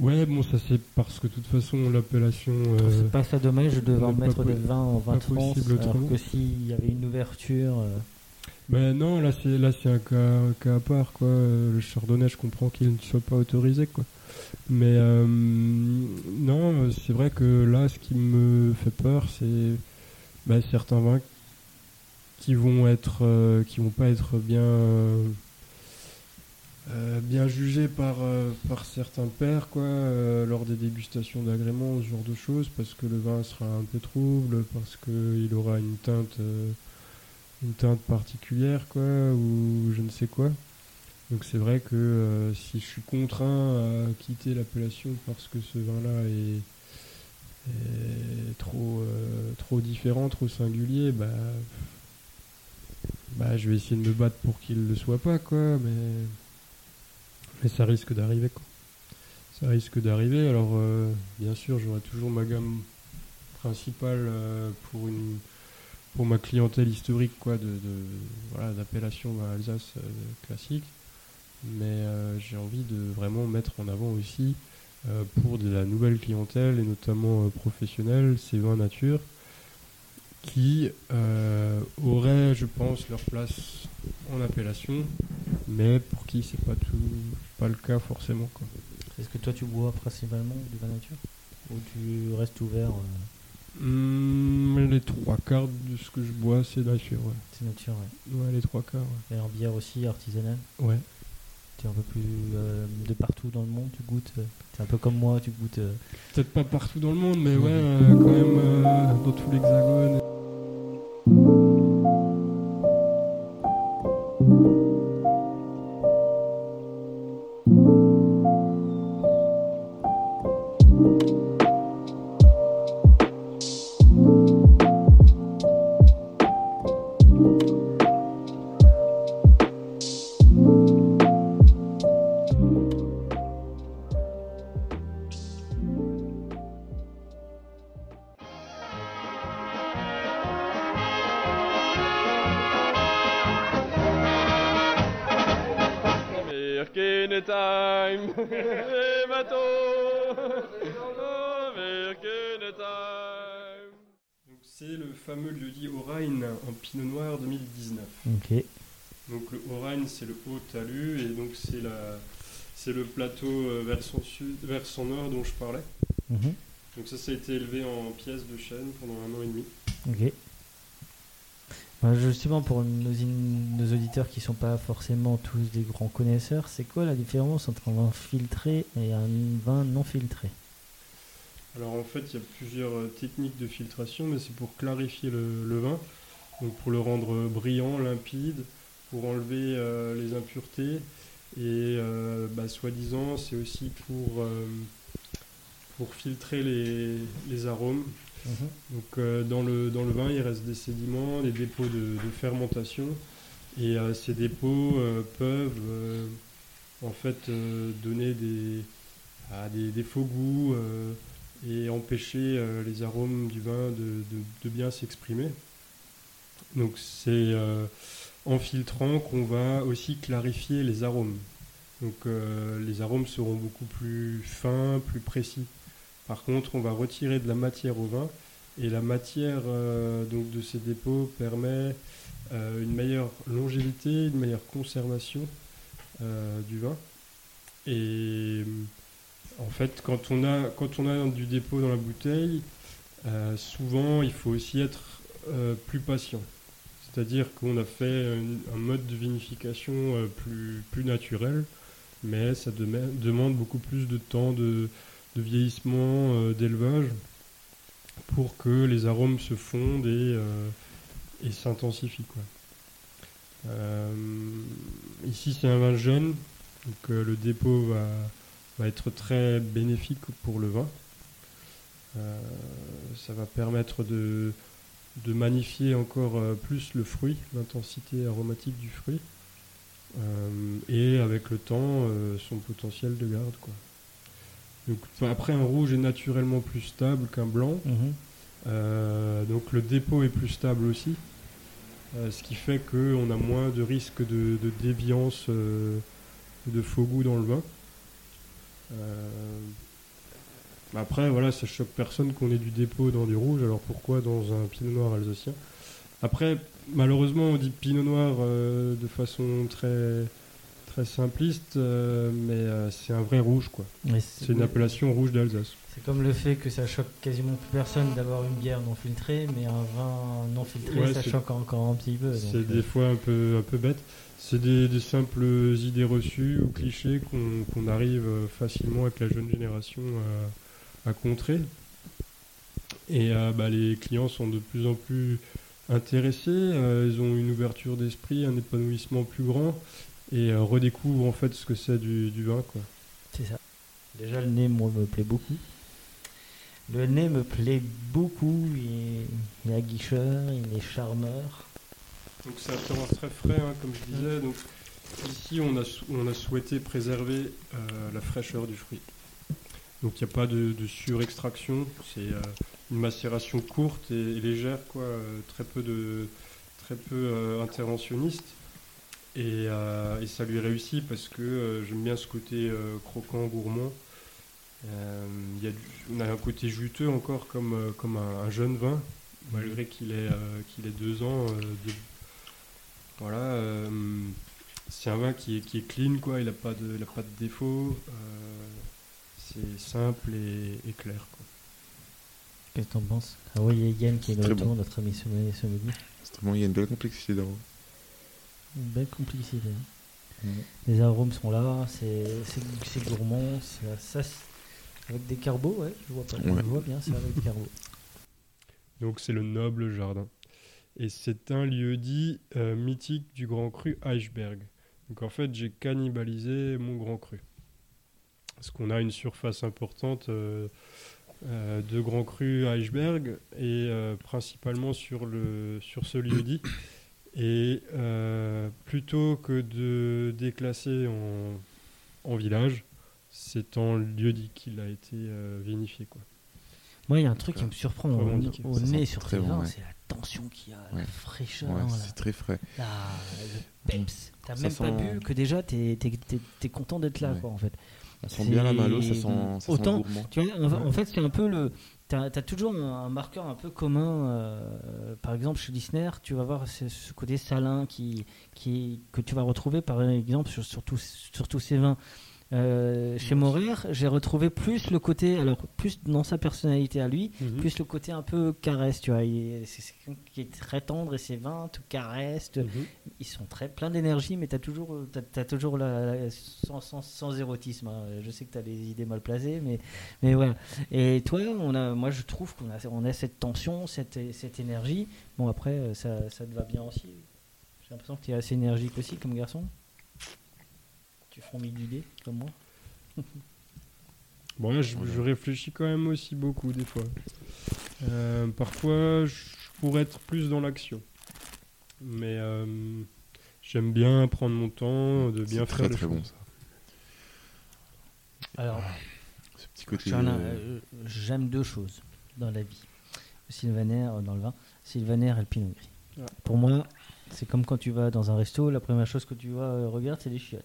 Ouais, bon, ça c'est parce que de toute façon, l'appellation. euh,
c'est pas ça dommage de devoir mettre des vins en vin de France, alors que s'il y avait une ouverture,
Ben non, là c'est là c'est un cas, cas à part quoi. Euh, Le chardonnay, je comprends qu'il ne soit pas autorisé quoi. Mais euh, non, c'est vrai que là, ce qui me fait peur, c'est ben, certains vins qui vont être, euh, qui vont pas être bien, euh, euh, bien jugés par par certains pairs quoi, lors des dégustations d'agrément, ce genre de choses, parce que le vin sera un peu trouble, parce que il aura une teinte. Une teinte particulière quoi ou je ne sais quoi. Donc c'est vrai que euh, si je suis contraint à quitter l'appellation parce que ce vin là est, trop euh, trop différent trop singulier bah bah je vais essayer de me battre pour qu'il le soit pas quoi mais mais ça risque d'arriver quoi. Ça risque d'arriver. Alors euh, bien sûr j'aurai toujours ma gamme principale pour une pour ma clientèle historique quoi de, voilà d'appellation Alsace euh, classique mais euh, j'ai envie de vraiment mettre en avant aussi euh, pour de la nouvelle clientèle et notamment professionnelle ces vins nature qui auraient je pense leur place en appellation mais pour qui c'est pas tout pas le cas forcément quoi.
est-ce que toi tu bois principalement du vin nature? Ou tu restes ouvert
Hum, les trois quarts de ce que je bois c'est nature ouais.
C'est nature, ouais.
ouais les trois quarts ouais.
Et en bière aussi, artisanale
ouais.
Tu es un peu plus euh, de partout dans le monde, tu goûtes. euh, T'es un peu comme moi, tu goûtes. euh,
Peut-être pas partout dans le monde, mais ouais, euh, quand même dans tout l'hexagone. Plateau euh, versant sud versant nord dont je parlais.
Mhm.
Donc ça ça a été élevé en pièces de chêne pendant un an et demi.
Ok. Bah, justement, pour nos, auditeurs qui sont pas forcément tous des grands connaisseurs, c'est quoi la différence entre un vin filtré et un vin non filtré?
Alors en fait, il y a plusieurs euh, techniques de filtration, mais c'est pour clarifier le, le vin, donc pour le rendre brillant, limpide, pour enlever euh, les impuretés, et euh, bah, soi-disant, c'est aussi pour, euh, pour filtrer les, les arômes. Donc euh, dans, le, dans le vin, il reste des sédiments, des dépôts de, de fermentation, et ces dépôts peuvent en fait donner des, ah, des, des faux goûts. euh, et empêcher euh, les arômes du vin de, de- de bien s'exprimer. Donc c'est euh, en filtrant qu'on va aussi clarifier les arômes. Donc euh, les arômes seront beaucoup plus fins, plus précis. Par contre, on va retirer de la matière au vin et la matière euh, donc de ces dépôts permet euh, une meilleure longévité, une meilleure conservation du vin. Et en fait, quand on a, du dépôt dans la bouteille, souvent il faut aussi être plus patient. C'est-à-dire qu'on a fait un, mode de vinification euh, plus, naturel, mais ça dema- demande beaucoup plus de temps de, vieillissement, euh, d'élevage, pour que les arômes se fondent et, euh, s'intensifient. ici, c'est un vin jeune, donc le dépôt va, être très bénéfique pour le vin. Ça va permettre de, de magnifier encore euh, plus le fruit, l'intensité aromatique du fruit, euh, et avec le temps, euh, son potentiel de garde. Quoi. Donc, après, un rouge est naturellement plus stable qu'un blanc.
Mhm.
Donc le dépôt est plus stable aussi, euh, ce qui fait qu'on a moins de risques de, de déviance, euh, de faux goût dans le vin. Euh, après, voilà, ça choque personne qu'on ait du dépôt dans du rouge, alors pourquoi dans un pinot noir alsacien? Après, malheureusement, on dit pinot noir euh, de façon très, très simpliste, euh, mais euh, c'est un vrai rouge, quoi. C'est une appellation rouge d'Alsace.
C'est comme le fait que ça choque quasiment plus personne d'avoir une bière non filtrée, mais un vin non filtré,
Ouais,
ça choque encore un petit peu.
C'est des fois un peu, un peu bête. C'est des, des simples idées reçues ou clichés qu'on arrive facilement avec la jeune génération à, à contrer. Et euh, bah, les clients sont de plus en plus intéressés, euh, ils ont une ouverture d'esprit, un épanouissement plus grand et euh, redécouvrent en fait ce que c'est du, du vin. Quoi.
C'est ça. Déjà, le nez, moi, me plaît beaucoup. Le nez me plaît beaucoup. Il, il est aguicheur, il est charmeur.
Donc ça commence très frais, hein, comme je disais. Donc ici, on a, sou- on a souhaité préserver la fraîcheur du fruit. Donc il n'y a pas de, surextraction. C'est euh, une macération courte et, légère, quoi. euh, très peu de très peu euh, interventionniste. Et, ça lui réussit parce que j'aime bien ce côté croquant, gourmand. Y a on a un côté juteux encore comme, comme un, un jeune vin, malgré qu'il ait, qu'il ait deux ans. voilà, c'est un vin qui est, qui est clean, quoi. Il n'a pas de, il pas de défaut. C'est simple et, et clair. Quoi.
Qu'est-ce que t'en penses? Ah oui, il y a Yann qui est de
Très
retour,
bon.
notre ami ce midi.
Il y a une belle complexité dans
Une belle complicité.
Mhm.
Les arômes sont là, c'est c'est- c'est gourmand, c'est- ça, c'est- avec des carbots, ouais, je vois, pas, je
Ouais.
vois bien, c'est avec des carbots.
Donc c'est le noble jardin. Et c'est un lieu dit euh, mythique du Grand Cru Eichberg. Donc en fait, j'ai cannibalisé mon Grand Cru. Parce qu'on a une surface importante euh, euh, de Grand Cru Eichberg et euh, principalement sur, le, sur ce lieu dit. Et euh, plutôt que de déclasser en, en village, c'est en lieu dit qu'il a été euh, vinifié. Quoi.
Moi, il y a un truc qui me surprend au, au nez sur
très
ces
bon,
vins,
ouais.
c'est la tension qu'il y a,
Ouais.
la fraîcheur,
Ouais,
hein,
c'est très frais.
la, le peps. T'as même pas bu que déjà t'es es, content d'être là,
Ouais.
quoi, en fait.
On sent bien la malo, ça sent, ça
Autant-. Tu vois, en, en fait, c'est un peu le. T'as as toujours un, marqueur un peu commun. euh, par exemple, chez Lissner, tu vas voir ce, ce côté salin qui, qui, que tu vas retrouver, par exemple, sur, sur, sur tous ces vins. Euh, chez Morer, j'ai retrouvé plus le côté, alors plus dans sa personnalité à lui, plus le côté un peu caresse, tu vois. C'est c'est quelqu'un qui est très tendre et ses vins te caressent, te-
Mhm.
ils sont très pleins d'énergie, mais tu as toujours, t'as, t'as toujours la, la- sans, sans, sans érotisme. hein. Je sais que tu as les idées mal placées, mais, mais voilà. Et toi, on a, moi je trouve qu'on a, on a cette tension, cette, cette énergie. Bon, après, euh, ça, ça te va bien aussi. J'ai l'impression que tu es assez énergique aussi comme garçon. Fourmilles d'idées comme moi.
Bon, là, je, réfléchis quand même aussi beaucoup des fois. Euh, parfois, je pourrais être plus dans l'action. Mais euh, j'aime bien prendre mon temps, de bien faire
très
les
très bon
choses.
ça.
Alors,
Ce petit côté. Euh,
J'aime deux choses dans la vie. Le Sylvaner dans le vin, Sylvaner et le Pinot Gris.
Ouais.
Pour moi, c'est comme quand tu vas dans un resto, la première chose que tu vois, regarde, c'est les chiottes.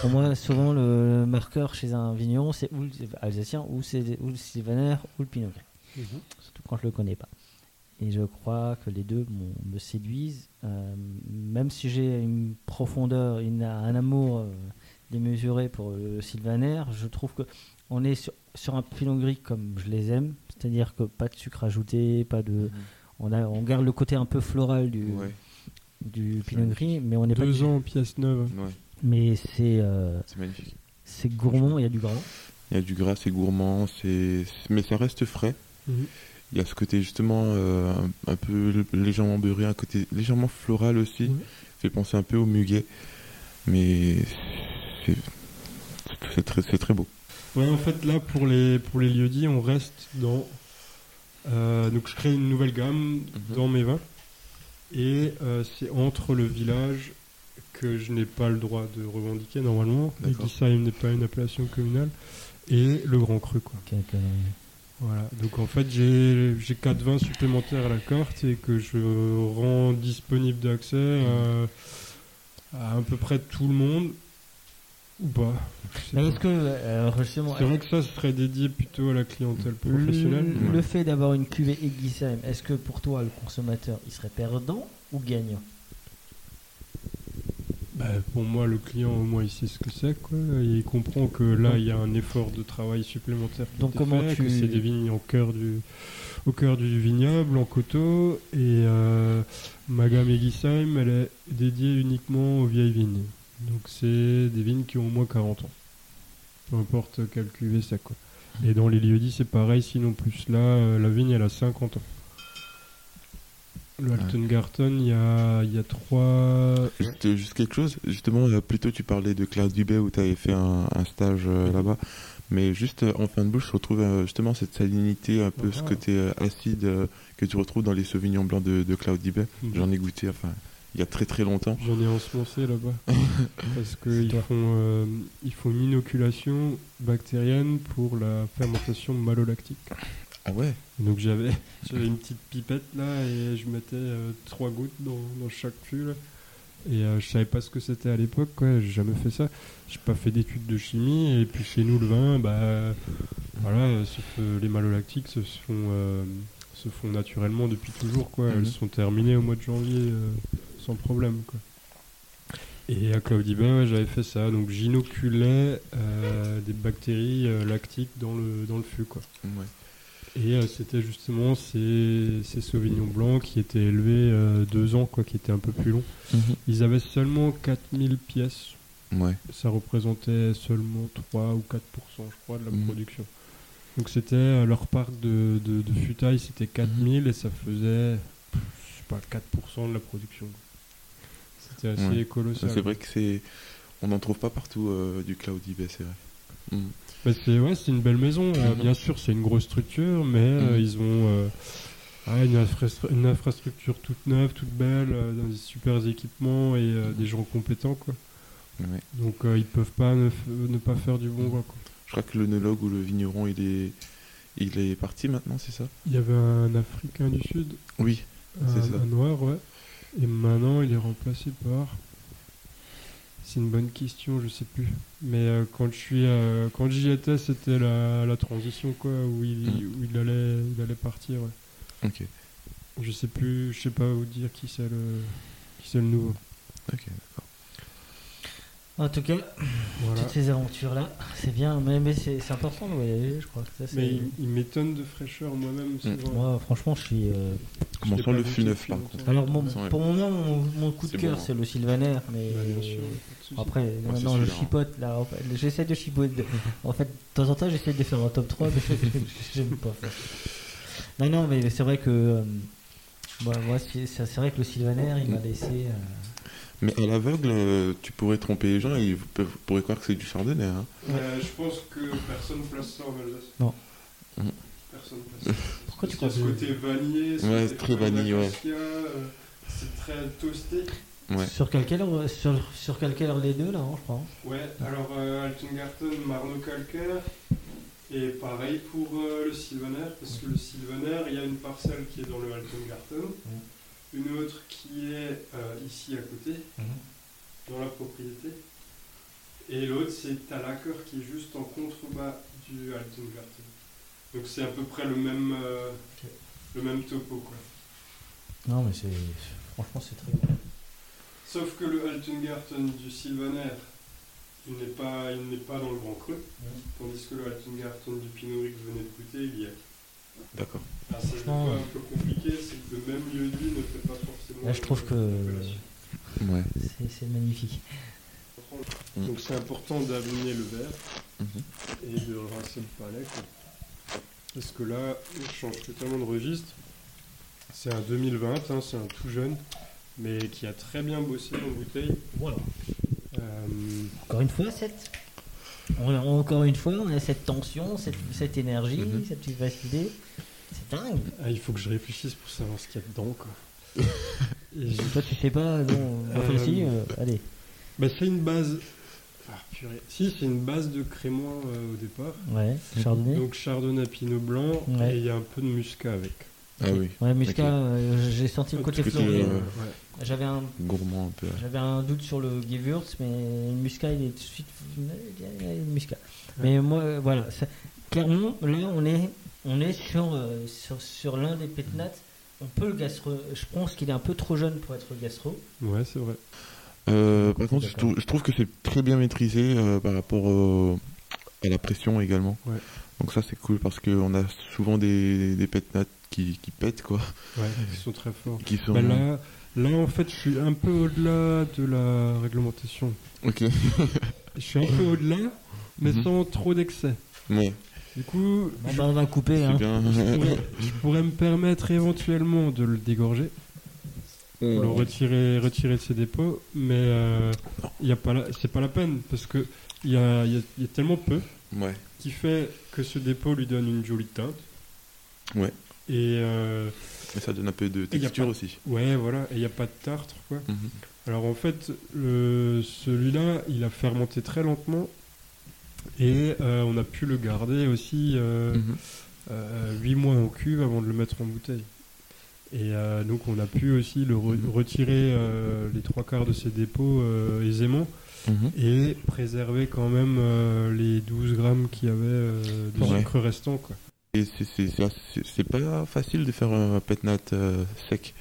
Pour moi, souvent le marqueur chez un vigneron, c'est ou le alsacien, ou c'est ou le Sylvaner, ou le Pinot Gris. Surtout quand je le connais pas. Et je crois que les deux m'ont- me séduisent, euh, même si j'ai une profondeur, une- un amour euh, démesuré pour le Sylvaner, je trouve que on est sur, sur un Pinot Gris comme je les aime, c'est-à-dire que pas de sucre ajouté, pas de, on a, on garde le côté un peu floral du
Mhm. Ouais,
du Pinot Gris, mais on n'est pas.
Deux ans en pièce neuve.
ouais,
Mais c'est euh,
c'est magnifique.
c'est gourmand, il y a du gras.
Il y a du gras, c'est gourmand, c'est mais ça reste frais.
Mhm.
Il y a ce côté justement euh, un, peu légèrement beurré, un côté légèrement floral aussi.
Ouais.
Fait penser un peu au muguet, mais c'est c'est très, c'est très beau.
Ouais, en fait, là, pour les, pour les lieux-dits, on reste dans. euh, donc, je crée une nouvelle gamme dans mes vins. Et euh, c'est entre le village que je n'ai pas le droit de revendiquer normalement. Egisheim n'est pas une appellation communale. Et le Grand Cru, quoi. Voilà. Donc, en fait, j'ai j'ai quatre vins supplémentaires à la carte et que je rends disponible d'accès à, à à peu près tout le monde. Ou pas.
Mais
pas.
est-ce que euh, justement,
C'est vrai que ça serait dédié plutôt à la clientèle
le,
professionnelle.
le fait d'avoir une cuvée Egisheim, est-ce que pour toi le consommateur il serait perdant ou gagnant?
Bah, pour moi, le client, au moins, il sait ce que c'est. Quoi. Il comprend que là, il y a un effort de travail supplémentaire. Qui
Donc comment
fait,
tu-
que c'est des vignes au cœur du, au cœur du vignoble, en coteau. Et euh, ma gamme Egisheim, elle est dédiée uniquement aux vieilles vignes. Donc, c'est des vignes qui ont au moins 40 ans. Peu importe quelle cuvée c'est. Quoi. Et dans les lieux-dits, c'est pareil, sinon plus. Là, euh, la vigne, elle a 50 ans. Le Altengarten, il y a, il y a trois.
Juste, juste quelque chose, justement, euh, plus tôt tu parlais de Cloud Dubé où tu avais fait un, un stage euh, là-bas, mais juste euh, en fin de bouche, je retrouve euh, justement cette salinité, un peu ce côté euh, acide que tu retrouves dans les sauvignons blancs de, de Dubé.
Mhm.
J'en ai goûté, enfin, il y a très très longtemps.
J'en ai ensemencé là-bas. Parce qu'ils font, ils font une inoculation bactérienne pour la fermentation malolactique.
Ah ouais
Donc j'avais une petite pipette là et je mettais euh, trois gouttes dans, dans chaque fût. là. Et euh, je savais pas ce que c'était à l'époque, quoi. J'ai jamais fait ça. J'ai pas fait d'études de chimie. Et puis chez nous, le vin, bah voilà, sauf, euh, les malolactiques se font, euh, se font naturellement depuis toujours, quoi.
Mhm.
Elles sont terminées au mois de janvier euh, sans problème, quoi. Et à Claudibin, ouais, j'avais fait ça. Donc j'inoculais des bactéries lactiques dans le, dans le fût, quoi.
Ouais.
Et euh, c'était justement ces, ces sauvignons blancs qui étaient élevés euh, deux ans, quoi, qui étaient un peu plus longs. Ils avaient seulement 4000 pièces.
Ouais.
Ça représentait seulement 3 ou 4%, je crois, de la
Mhm.
production. Donc c'était euh, leur part de, de, de futaille, c'était 4000 et ça faisait, je sais pas, 4% de la production. C'était assez
Ouais.
colossal.
C'est vrai que c'est. On n'en trouve pas partout euh, du Cloud Dubé, c'est vrai. Mhm.
Bah, c'est ouais, c'est une belle maison. Euh, bien sûr, c'est une grosse structure, mais euh,
Mhm.
ils ont euh, ah, une, infra- une infrastructure toute neuve, toute belle, des super équipements et des gens compétents, quoi.
Ouais.
Donc ils peuvent pas ne, ne pas faire du bon vin, quoi.
Je crois que l'œnologue ou le vigneron, il est, il est parti maintenant, c'est ça?
Il y avait un Africain du Sud,
Oui, c'est
un,
ça.
un noir, ouais, et maintenant il est remplacé par. C'est une bonne question, je sais plus. Mais euh, quand je suis, euh, quand j'y étais, c'était la, la transition, quoi, où il,
Mhm.
où il allait, il allait partir. Ouais.
Ok.
Je sais plus, je sais pas vous dire qui c'est le, qui c'est le nouveau.
Ok.
En tout cas,
Voilà.
toutes ces aventures-là, c'est bien, mais, mais c'est c'est important de voyager, je crois. que Ça, c'est-
Mais il, il m'étonne de fraîcheur moi-même. souvent.
Moi, franchement, je suis. euh,
Comment
l'ai
sent
pas
le fût neuf, par contre
Alors, mon- pour le moment, mon, mon coup de cœur,
bon.
c'est le Sylvaner, mais
Bah, bien sûr, souci.
après, maintenant, je
hein.
chipote là. En fait, j'essaie de chipoter. En fait, de temps en temps, j'essaie de faire un top 3, mais j'aime pas. Non, non, mais c'est vrai que. euh, moi, c'est c'est vrai que le Sylvaner, il m'a laissé. euh,
Mais à l'aveugle, euh, tu pourrais tromper les gens et ils peuvent- pourraient croire que c'est du chardonnay. Hein.
Euh, je pense que personne place ça en Alsace.
Non.
Mhm.
Personne place ça.
Pourquoi tu crois
ce côté vanillé, ce
Ouais,
côté
c'est très ouais.
d'acacia, euh, C'est très toasté.
Ouais.
Sur calcaire, sur, sur quel calcaire les deux là, hein, je crois.
Ouais, alors euh, Altengarten, Marno calcaire. Et pareil pour euh, le Sylvaner, parce que le Sylvaner, il y a une parcelle qui est dans le Altengarten, une autre qui est euh, ici à côté, dans la propriété, et l'autre c'est Talaker qui est juste en contrebas du Altengarten. Donc c'est à peu près le même, euh, le même topo. Quoi.
Non, mais c'est. Franchement, c'est très bien.
Sauf que le Altengarten du Sylvaner, il n'est pas, il n'est pas dans le Grand Creux, tandis que le Altengarten du Pinot Gris que je venais de goûter, il y est.
D'accord.
Ah, c'est des fois un peu compliqué, c'est que le même lieu de vie ne fait pas forcément.
Là, je trouve que.
Ouais.
C'est c'est magnifique.
Donc c'est important d'abîmer le verre
Mhm.
et de rincer le palais. quoi. Parce que là, on change totalement de registre. C'est un 2020, hein, c'est un tout jeune, mais qui a très bien bossé en bouteille.
Voilà.
Euh,
Encore une fois, cette. on a- encore une fois, on a cette tension, cette, cette énergie,
Mhm.
cette vivacité. Dingue.
ah, il faut que je réfléchisse pour savoir ce qu'il y a dedans. Quoi. Et
Toi, tu sais pas, non. Enfin,
Euh,
si, euh, allez.
bah, c'est une base. Ah, purée. Si, c'est une base de crémois euh, au départ.
Ouais, chardonnay.
Donc chardonnay pinot blanc
Ouais.
et il y a un peu de muscat avec.
Ah oui.
Ouais, Muscat, euh, j'ai senti le côté
euh,
J'avais un,
Gourmand un peu.
j'avais un doute sur le Gewürz, mais Muscat, il est tout de suite. Il y a le Muscat. Mais moi, voilà. clairement, là, on est, on est sur, euh, sur, sur l'un des pétnates. On peut le gastro. Je pense qu'il est un peu trop jeune pour être gastro.
Ouais, c'est vrai.
Euh, par contre, je trouve, je trouve que c'est très bien maîtrisé euh, par rapport au- à la pression également.
Ouais.
Donc ça c'est cool parce qu'on a souvent des, des qui, qui pètent quoi.
Ouais, ils sont très forts.
Qui sont...
Bah là, là, en fait, je suis un peu au-delà de la réglementation.
Ok.
Je suis un peu au-delà, mais
Mhm.
sans trop d'excès.
Ouais,
Du coup,
Bon,
je,
bah, on va couper. Hein.
pourrais, je pourrais me permettre éventuellement de le dégorger, pour le retirer, retirer de ses dépôts, mais euh, y a pas la- c'est pas la peine, parce que il y a, il y a- il y a tellement peu
Ouais.
qui fait que ce dépôt lui donne une jolie teinte.
Ouais.
Et euh,
Mais ça donne un peu de texture
pas-
aussi.
ouais, voilà, et il n'y a pas de tartre, quoi.
Mhm.
Alors en fait, le- celui-là, il a fermenté très lentement et euh, on a pu le garder aussi euh,
Mhm.
8 mois en cuve avant de le mettre en bouteille. Et euh, donc on a pu aussi le re-
Mhm.
retirer euh, les trois quarts de ses dépôts euh, aisément
Mhm.
et préserver quand même euh, les 12 grammes qu'il y avait euh, de
Ouais.
sucre restant. Quoi.
Et c'est- c'est c'est assez- c'est pas facile de faire un pet nat euh, sec.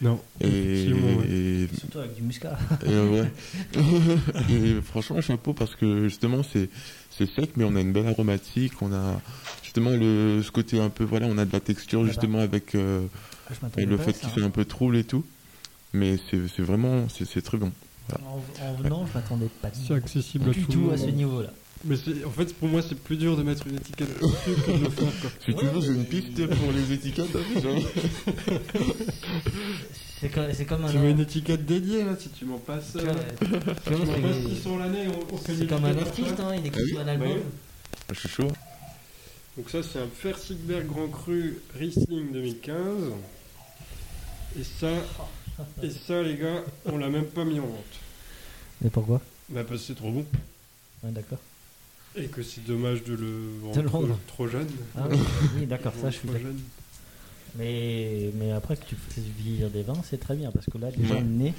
Non,
Et,
effectivement, ouais.
et-
Surtout avec du Muscat.
et, euh, ouais. et franchement, chapeau parce que justement, c'est c'est sec, mais on a une belle aromatique. On a justement le, ce côté un peu, voilà, on a de la texture justement avec euh,
m'attendais
le fait qu'il
hein.
fait un peu trouble et tout. Mais c'est vraiment, c'est très bon.
En, en venant, je m'attendais pas
c'est accessible à
du
tout,
à ce niveau-là.
Mais c'est- en fait, pour moi, c'est plus dur de mettre une étiquette dessus que de le faire. Quoi.
Si tu veux, j'ai une piste pour les étiquettes.
C'est comme, c'est comme un.
Tu veux une étiquette dédiée là si tu m'en passes.
tu
euh,
vois, tu vois,
tu m'en passes
c'est-
600 l'année, on, on fait une
C'est comme un artiste, hein, il écrit
Ah oui
un album.
Ouais.
Je suis chaud.
Donc ça c'est un Fersigberg Grand Cru Riesling 2015. Et ça, et ça les gars, on l'a même pas mis en vente.
Mais pourquoi?
Bah parce que c'est trop bon.
Ouais, D'accord.
Et que c'est dommage de le vendre. Trop, jeune.
Ah oui, oui, d'accord, ça je suis
Trop
d'accord.
jeune.
Mais, mais après que tu fasses vieillir des vins, c'est très bien parce que là, déjà
Ouais.
le nez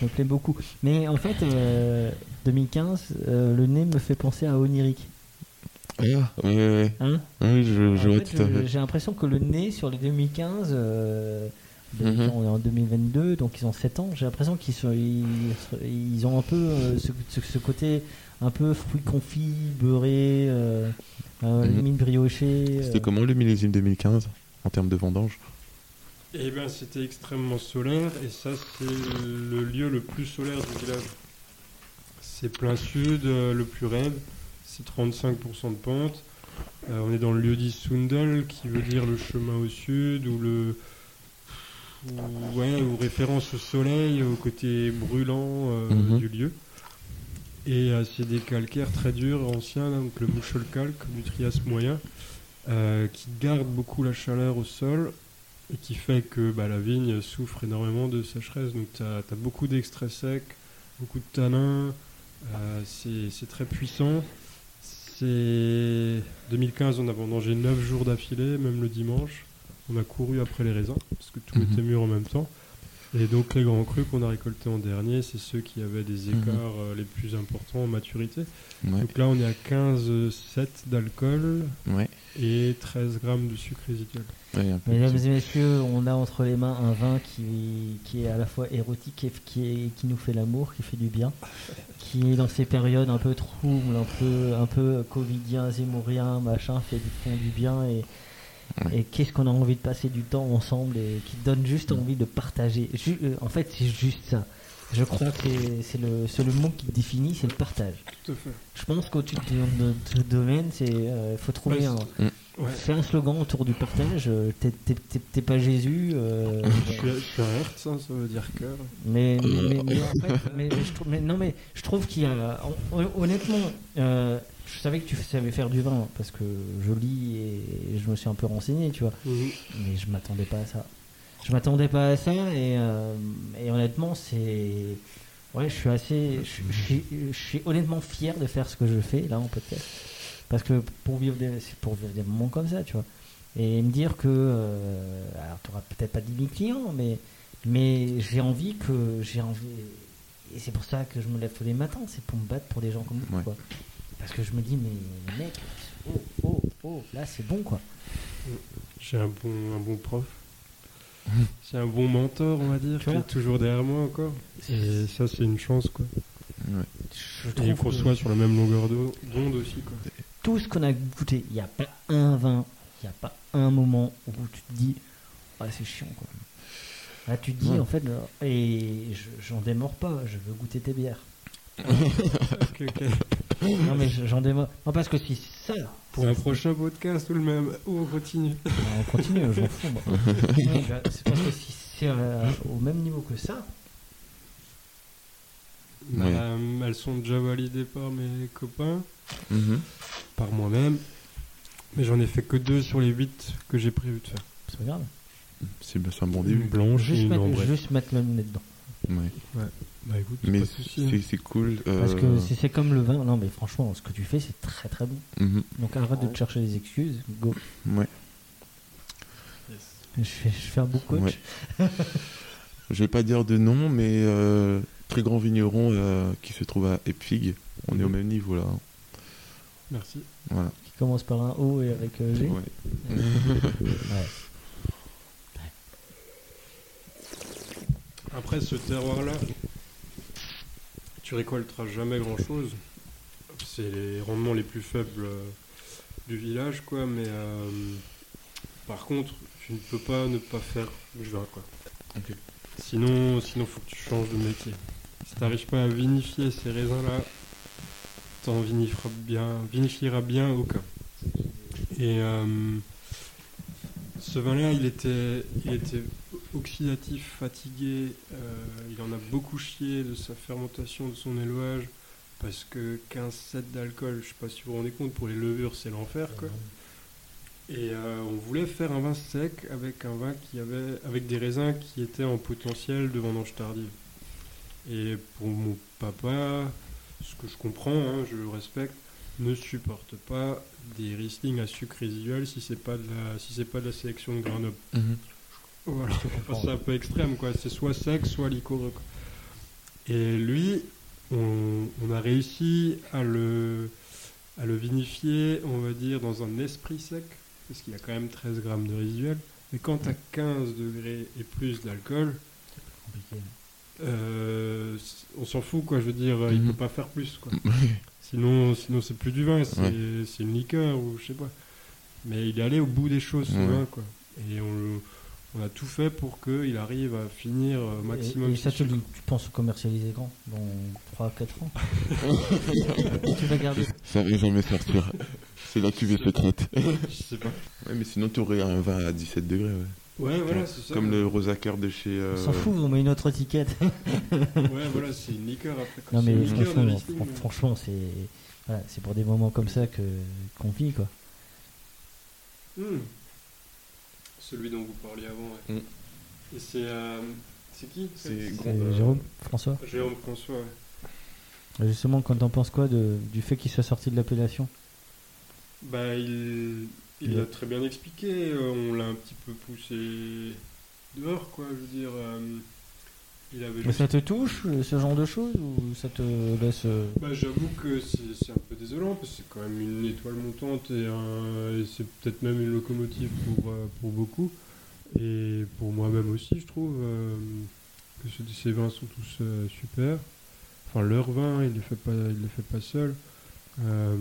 me plaît beaucoup. Mais en fait, euh, 2015, euh, le nez me fait penser à Oniric.
Ah, ouais, ouais, ouais.
Hein
Oui, je, vois
fait,
tout à fait.
J'ai l'impression que le nez sur les 2015, euh, de-
Mhm.
on est en 2022, donc ils ont 7 ans. J'ai l'impression qu'ils sont, ils, ils ont un peu euh, ce, ce- ce côté un peu fruits confits, beurrés, euh, euh, limite brioché.
C'était comment le millésime 2015 en termes de vendange
Et ben c'était extrêmement solaire et ça c'est le lieu le plus solaire du village. C'est plein sud, euh, le plus raide, c'est 35% de pente. Euh, on est dans le lieu dit Sundel qui veut dire le chemin au sud ou le ou, ouais, ou référence au soleil, au côté brûlant euh,
Mhm.
du lieu. Et euh, c'est des calcaires très durs, anciens, donc le calque du Trias moyen, euh, qui garde beaucoup la chaleur au sol et qui fait que bah, la vigne souffre énormément de sécheresse. Donc tu as, beaucoup d'extraits secs, beaucoup de tanins, euh, c'est très puissant. c'est 2015, on a vendangé 9 jours d'affilée, même le dimanche. On a couru après les raisins, parce que tout
Mhm.
était mûr en même temps. Et donc les grands crus qu'on a récoltés en dernier, c'est ceux qui avaient des
Mhm.
écarts euh, les plus importants en maturité.
Ouais.
Donc là, on est à 15,7 d'alcool
Ouais.
et 13 grammes de sucre résiduel.
Ouais,
Mesdames et messieurs, on a entre les mains un vin qui, qui est à la fois érotique et qui, est- qui nous fait l'amour, qui fait du bien, qui est dans ces périodes un peu troubles, un peu, un peu covidien, zémourien, machin, fait du fond du bien et,
Ouais.
et qu'est-ce qu'on a envie de passer du temps ensemble et qui donne juste envie de partager. Ju- euh, en fait, c'est juste ça. Je crois que c'est- le, c'est le mot qui définit, c'est le partage.
Tout à fait.
Je pense qu'au-dessus de notre domaine, c'est euh, faut trouver un,
Mm.
Ouais.
Fais un slogan autour du partage. euh, T'es- pas Jésus. euh,
Je suis, Hertz, hein, ça veut dire cœur.
mais, mais, mais en fait, mais, mais je trouve, mais non, mais je trouve qu'il y a. hon- Honnêtement, euh, je savais que tu savais faire du vin parce que je lis et je me suis un peu renseigné, tu vois.
Mhm.
Mais je m'attendais pas à ça. Je m'attendais pas à ça et, euh, et honnêtement, c'est. Ouais, je suis assez. Je, je suis, je suis honnêtement fier de faire ce que je fais là en podcast. Parce que pour vivre des, pour vivre des moments comme ça, tu vois. Et me dire que. euh, alors, tu peut-être pas 10 000 clients, mais, mais j'ai envie que. J'ai envie. Et c'est pour ça que je me lève tous les matins, c'est pour me battre pour des gens comme vous,
Ouais.
quoi. Parce que je me dis, mais mec, oh, oh, oh, là c'est bon, quoi.
J'ai un bon, un bon prof. J'ai un bon mentor, on va dire,
Tu
qui est toujours derrière moi encore. Et ça, c'est une chance, quoi.
Ouais.
Je
Et
trouve
qu'on
que-
soit sur la même longueur d'o- d'onde aussi, quoi.
tout ce qu'on a goûté, il n'y a pas un vin, il n'y a pas un moment où tu te dis, ah, c'est chiant quoi. Là, tu te dis,
Ouais.
en fait, euh, et je- j'en démords pas, je veux goûter tes bières. non, mais je- j'en démords. Non, parce que si ça,
Pour un prochain podcast ou le même, ou on continue?
bah, on continue, je m'en fous. c'est parce que si c'est euh, au même niveau que ça,
Bah,
Ouais.
euh, elles sont déjà validées par mes copains,
Mhm.
par moi-même. Mais j'en ai fait que deux sur les huit que j'ai prévu de faire.
c'est pas grave.
C'est un bon
Une
début.
blanche et
Juste
une
mettre, juste mettre le nez dedans.
Ouais.
Bah écoute,
Mais
souci.
c'est cool.
Parce
euh,
que si c'est comme le vin, non, mais franchement, ce que tu fais, c'est très très bon.
mhm.
Donc arrête de te chercher des excuses, go.
Ouais.
Je fais, je fais un beau coach.
Ouais. Je vais pas dire de nom, mais euh, très grand vigneron euh, qui se trouve à Epfig. On est au même niveau là. hein.
Merci.
Voilà.
qui commence par un O et avec euh, G.
Ouais.
Ouais.
Après, ce terroir-là, tu récolteras jamais grand-chose. C'est les rendements les plus faibles euh, du village, quoi. Mais euh, par contre, tu ne peux pas ne pas faire du vin, quoi. Sinon, sinon, faut que tu changes de métier. Si t'arrives pas à vinifier ces raisins-là, t'en vinifieras bien, vinifieras bien aucun. Et euh, ce vin-là, il était, il était oxydatif, fatigué. euh, il en a beaucoup chié de sa fermentation, de son élevage, parce que 15,7 d'alcool, je sais pas si vous vous rendez compte, pour les levures, c'est l'enfer, quoi. Et euh, on voulait faire un vin sec avec un vin qui avait, avec des raisins qui étaient en potentiel de vendange tardive. Et pour mon papa, ce que je comprends, hein, je le respecte, ne supporte pas des Riesling à sucre résiduel si c'est pas de la, si c'est pas de la sélection de Grenoble.
Mhm.
Voilà, Enfin, c'est un peu extrême quoi. C'est soit sec, soit liquoreux. quoi. Et lui, on, on a réussi à le, à le vinifier, on va dire, dans un esprit sec, parce qu'il y a quand même 13 grammes de résiduel. Mais quand tu as 15 degrés et plus d'alcool,
Compliqué.
euh, on s'en fout quoi. Je veux dire, il
Mhm.
peut pas faire plus quoi. Sinon, sinon c'est plus du vin, c'est
Ouais.
c'est une liqueur ou je sais pas. Mais il est allé au bout des choses, ce
Ouais.
vin, quoi. Et on, le- on a tout fait pour qu'il arrive à finir euh, maximum.
Et, et ça, tu, tu penses commercialiser quand? Dans 3-4 ans? Tu vas garder?
Ça va jamais sortir. C'est la cuvée secrète.
Je sais pas.
Ouais, mais sinon, tu aurais un vin à 17 degrés. Ouais.
Ouais, voilà, c'est ça.
Comme le Rosacar de chez.
On
euh,
s'en fout, on met une autre étiquette.
Ouais, voilà, c'est une liqueur après.
non, mais franchement,
mais-
c'est voilà, pour des moments comme ça que qu'on vit, quoi.
Hmm. Celui dont vous parliez avant, ouais.
Hmm.
Et c'est. euh, c'est qui
C'est.
Jérôme François
Jérôme François, ouais.
Justement, quand t'en penses quoi de, du fait qu'il soit sorti de l'appellation?
Bah, il il l'a très bien expliqué. euh, On l'a un petit peu poussé dehors, quoi. Je veux dire, euh, il avait
Mais ça te touche, euh, ce genre de choses, ou ça te laisse... euh,
Bah, j'avoue que c'est un peu désolant parce que c'est quand même une étoile montante et, c'est peut-être même une locomotive pour, euh, pour beaucoup. Et pour moi-même aussi, je trouve euh, que ce- ces vins sont tous euh, super. Enfin, leur vin, il les fait pas, il les fait pas seul. Euh,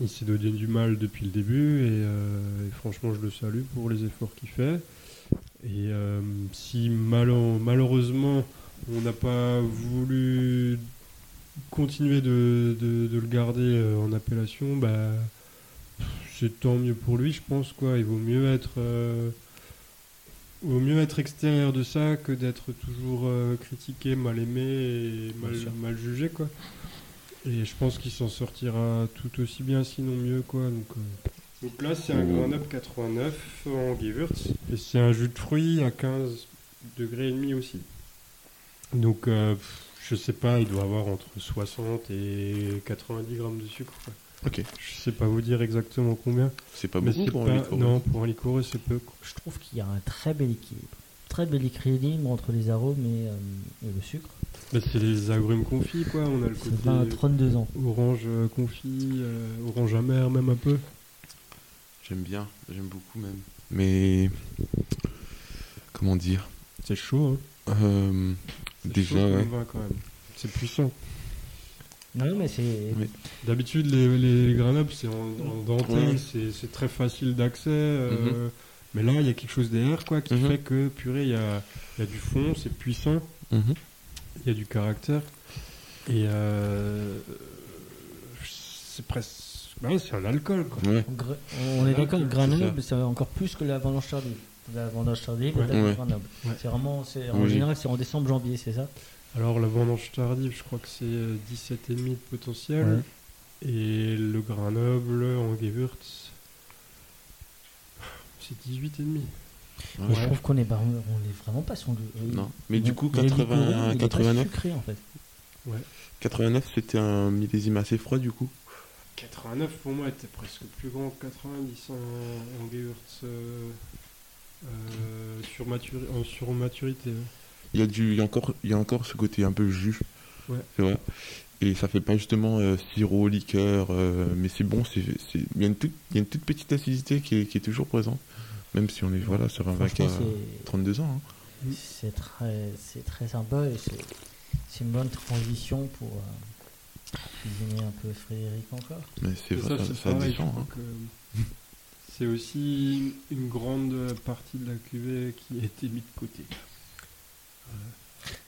il s'est donné du mal depuis le début et, et franchement, je le salue pour les efforts qu'il fait. Et euh, si malheureusement on n'a pas voulu continuer de, de- de le garder euh, en appellation, bah, c'est tant mieux pour lui, je pense. quoi. Il vaut mieux être, euh, vaut mieux être extérieur de ça que d'être toujours euh, critiqué, mal aimé et mal, jugé. Quoi. Et je pense qu'il s'en sortira tout aussi bien, sinon mieux. Quoi. Donc, donc là, c'est un Grand Up 89 en Gewürz. Et c'est un jus de fruits à 15 degrés et demi aussi. Donc, euh, je sais pas, il doit avoir entre 60 et 90 grammes de sucre. quoi.
Ok.
Je sais pas vous dire exactement combien.
C'est pas beaucoup pour un
pas-
liquoreux.
Non, pour un liquoreux, c'est peu. quoi.
Je trouve qu'il y a un très bel équilibre. Très bel équilibre entre les arômes et, euh, et le sucre.
Bah, c'est les agrumes confits, quoi. On a le
C'est
côté
pas 32 ans.
orange euh, confit, euh, orange amer, même un peu.
J'aime bien, j'aime beaucoup même. Mais comment dire?
C'est chaud, hein.
Euh, Déjà,
chaud comme
ouais.
vin, quand même. C'est puissant.
Non, mais c'est.
Oui.
D'habitude, les, les, c'est en, en dentelle,
Ouais.
c'est- c'est très facile d'accès. euh,
Mhm.
Mais là, il y a quelque chose derrière quoi, qui
Mhm.
fait que, purée, il y a, il y a du fond, c'est puissant,
Mhm.
il y a du caractère. Et euh, c'est presque. Ouais, c'est un alcool, quoi.
Ouais.
On est d'accord,
c'est
Grenoble, c'est encore plus que la vendange tardive. La vendange tardive,
Ouais.
et la
Ouais.
Grenoble.
Ouais.
C'est vraiment, c'est, en
Oui.
général, c'est en décembre, janvier, c'est ça?
Alors, la vendange tardive, je crois que c'est euh, 17,5 de potentiel. Et le Grenoble en Gewürz, c'est 18,5.
Ouais.
Je trouve qu'on est, on est vraiment pas sur le.
Non. Mais du coup,
Mais les
80,
liquoreux, il est pas
89,
sucré, en fait.
89, c'était un millésime assez froid du coup?
89 pour moi était presque plus grand que 90 en, en euh, euh, sur, maturi- en- sur maturité.
Il y a du, il y a encore, il y a encore ce côté un peu jus.
Ouais.
C'est vrai. Et ça fait pas justement euh, sirop, liqueur, euh, mais c'est bon. C'est, il y a une toute, il y a une toute petite acidité qui est, qui est toujours présente, même si on est voilà sur un
Franchement, c'est-
32 ans. hein.
C'est très, c'est très sympa et c'est, c'est une bonne transition pour euh, cuisiner un peu Frédéric encore.
Mais c'est vrai, ça,
c'est
ça a
pareil, crois
hein.
que C'est aussi une grande partie de la cuvée qui a été mise de côté.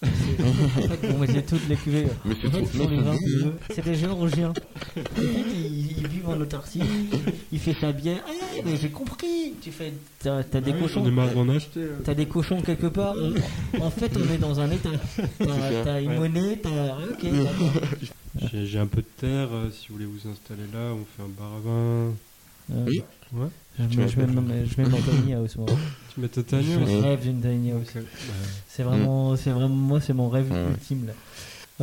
En fait, toutes les cuvées.
Mais c'est trop- c'est
euh, c'est des géorgiens. En fait, ils, ils vivent en autarcie, il fait sa bière. Eh, mais j'ai compris. Tu fais, t'as, t'as des
Ah oui,
cochons.
J'en ai marre d'en acheter. là.
T'as des cochons quelque part. En fait, on est dans un état. T'as,
ça.
t'as une
Ouais.
monnaie, t'as. Ok, d'accord.
J'ai j'ai un peu de terre, euh, si vous voulez vous installer là, on fait un bar à vin.
Euh,
Oui.
Ouais.
Je
Tu
mets, je mets, je mets ma tiny house, moi.
Tu mets ta
Je
tanière
Ouais.
rêve d'une tiny house.
Ok. Bah,
C'est vraiment, c'est vraiment, moi, c'est mon rêve ultime là.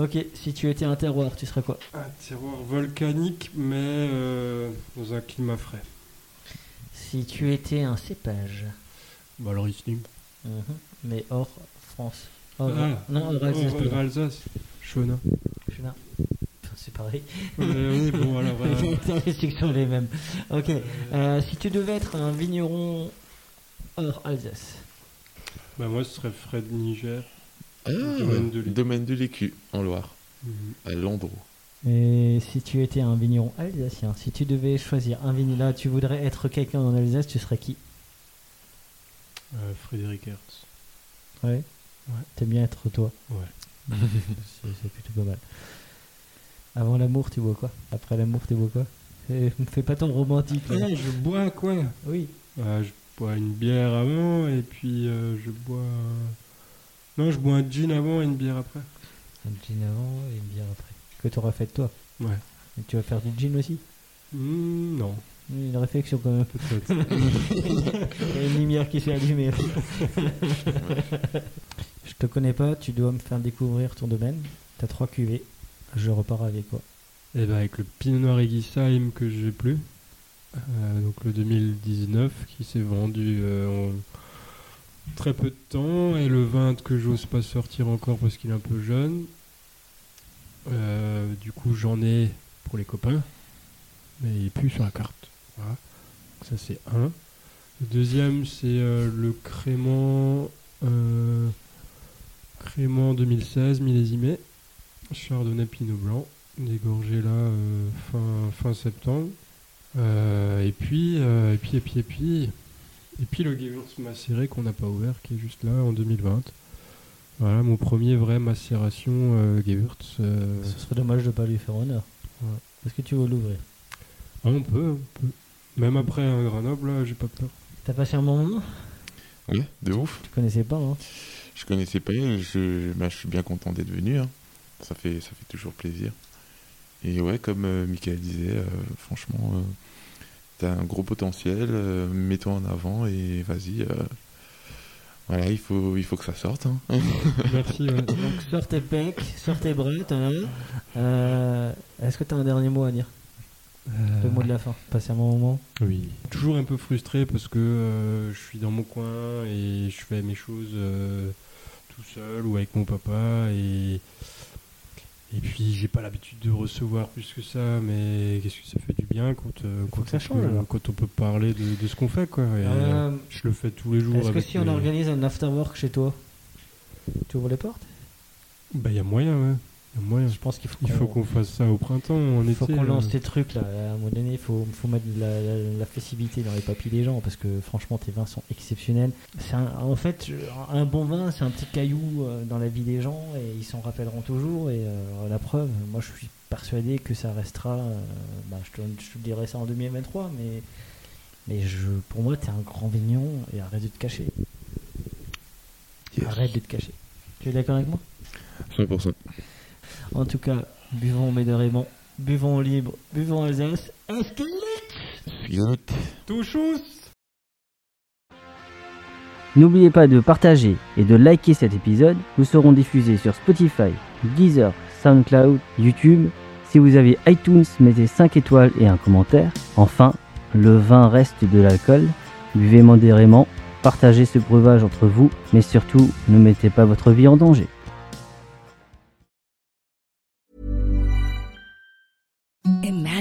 Ok, si tu étais un terroir, tu serais quoi?
Un terroir volcanique, mais euh, dans un climat frais.
Si tu étais un cépage,
Bah alors Riesling.
Mhm. mais hors France. Hors-
Ah,
non, hors Alsace.
hors-. Alsace. Chenin.
Chenin. C'est pareil.
Oui, bon, euh,
Les restrictions sont les mêmes. Ok. Euh, si tu devais être un vigneron hors Alsace,
bah, moi, ce serait Fred Niger.
Ah,
Domaine de l'Écu.
domaine de l'Écu, en Loire,
Mhm.
à Landreau.
et si tu étais un vigneron alsacien, si tu devais choisir un vigneron, là, tu voudrais être quelqu'un en Alsace, tu serais qui?
Euh, Frédéric Hertz.
Ouais.
Ouais.
T'aimes bien être toi.
Ouais.
c'est c'est plutôt pas mal. Avant l'amour, tu bois quoi Après l'amour, tu bois quoi Fais fais pas ton romantique. là.
Ah, je bois quoi
Oui.
Euh, Je bois une bière avant et puis euh, je bois. Non, je bois un gin avant et une bière après.
Un gin avant et une bière après. Que t'auras fait de toi
Ouais.
Et tu vas faire du gin aussi
Hmm, non,
Une réflexion quand même.
peut-être.
Il y a une lumière qui s'est allumée. Je te connais pas, tu dois me faire découvrir ton domaine. T'as trois cuvées. Je repars avec quoi
Et ben avec le Pinot Noir Aiguisheim que j'ai plus, euh, donc le 2019 qui s'est vendu euh, en très peu de temps, et le 20 que j'ose pas sortir encore parce qu'il est un peu jeune. Euh, du coup j'en ai pour les copains, mais il est plus sur la carte. Voilà. Donc ça c'est un. Le deuxième c'est le Crément, Crément 2016 millésimé, Chardonnay Pinot Blanc, dégorgé là euh, fin, fin septembre. Euh, et puis, euh, et puis, et puis, et puis, et puis le Gewürz macéré qu'on n'a pas ouvert, qui est juste là en 2020. Voilà, mon premier vrai macération euh, Gewürz. euh,
Ce serait dommage de pas lui faire honneur.
Ouais.
Est-ce que tu veux l'ouvrir?
Ah, on peut, on peut. Même après un Grenoble, là, j'ai pas peur.
T'as passé un bon moment?
Ouais, de ouf.
Tu connaissais pas, hein?
Je connaissais pas, je, bah, je suis bien content d'être venu. hein. Ça, fait, ça fait toujours plaisir. Et ouais, comme euh, Michael disait, euh, franchement, euh, t'as un gros potentiel, euh, mets-toi en avant et vas-y. euh, voilà, il faut, il faut que ça sorte. hein.
Merci. ouais.
Donc sors tes pecs, sors tes hein. Euh, Est-ce que t'as un dernier mot à dire? Le mot de la fin. Passer un bon moment
Oui. Toujours un peu frustré parce que euh, je suis dans mon coin et je fais mes choses euh, tout seul ou avec mon papa et et puis j'ai pas l'habitude de recevoir plus que ça, mais qu'est-ce que ça fait du bien quand euh, quand,
ça
on
change,
peut,
alors.
quand on peut parler de, de ce qu'on fait quoi. Et,
Euh,
je le fais tous les jours.
Est-ce que si on organise un afterwork chez toi, tu ouvres les portes?
Bah il y a moyen, ouais. Moyen.
Je pense qu'il faut
Il faut qu'on fasse ça au printemps, en
Il faut qu'on lance
euh.
ces trucs là. À un moment donné, il faut, faut mettre de la, la- la flexibilité dans les papilles des gens parce que franchement, tes vins sont exceptionnels. C'est un- en fait, un bon vin, c'est un petit caillou euh, dans la vie des gens et ils s'en rappelleront toujours. Et euh, la preuve, moi je suis persuadé que ça restera. euh, bah, je, te, je te dirai ça en 2023, mais, mais je, pour moi, tu es un grand vignon et arrête de te cacher.
Yes.
Arrête de te cacher. Tu es d'accord avec moi?
100%.
En tout cas, buvons modérément, buvons libre, buvons Alsace. Est-ce que
Filote.
Touchous
N'oubliez pas de partager et de liker cet épisode. Nous serons diffusés sur Spotify, Deezer, SoundCloud, YouTube. Si vous avez iTunes, mettez 5 étoiles et un commentaire. Enfin, le vin reste de l'alcool. Buvez modérément, partagez ce breuvage entre vous, mais surtout, ne mettez pas votre vie en danger.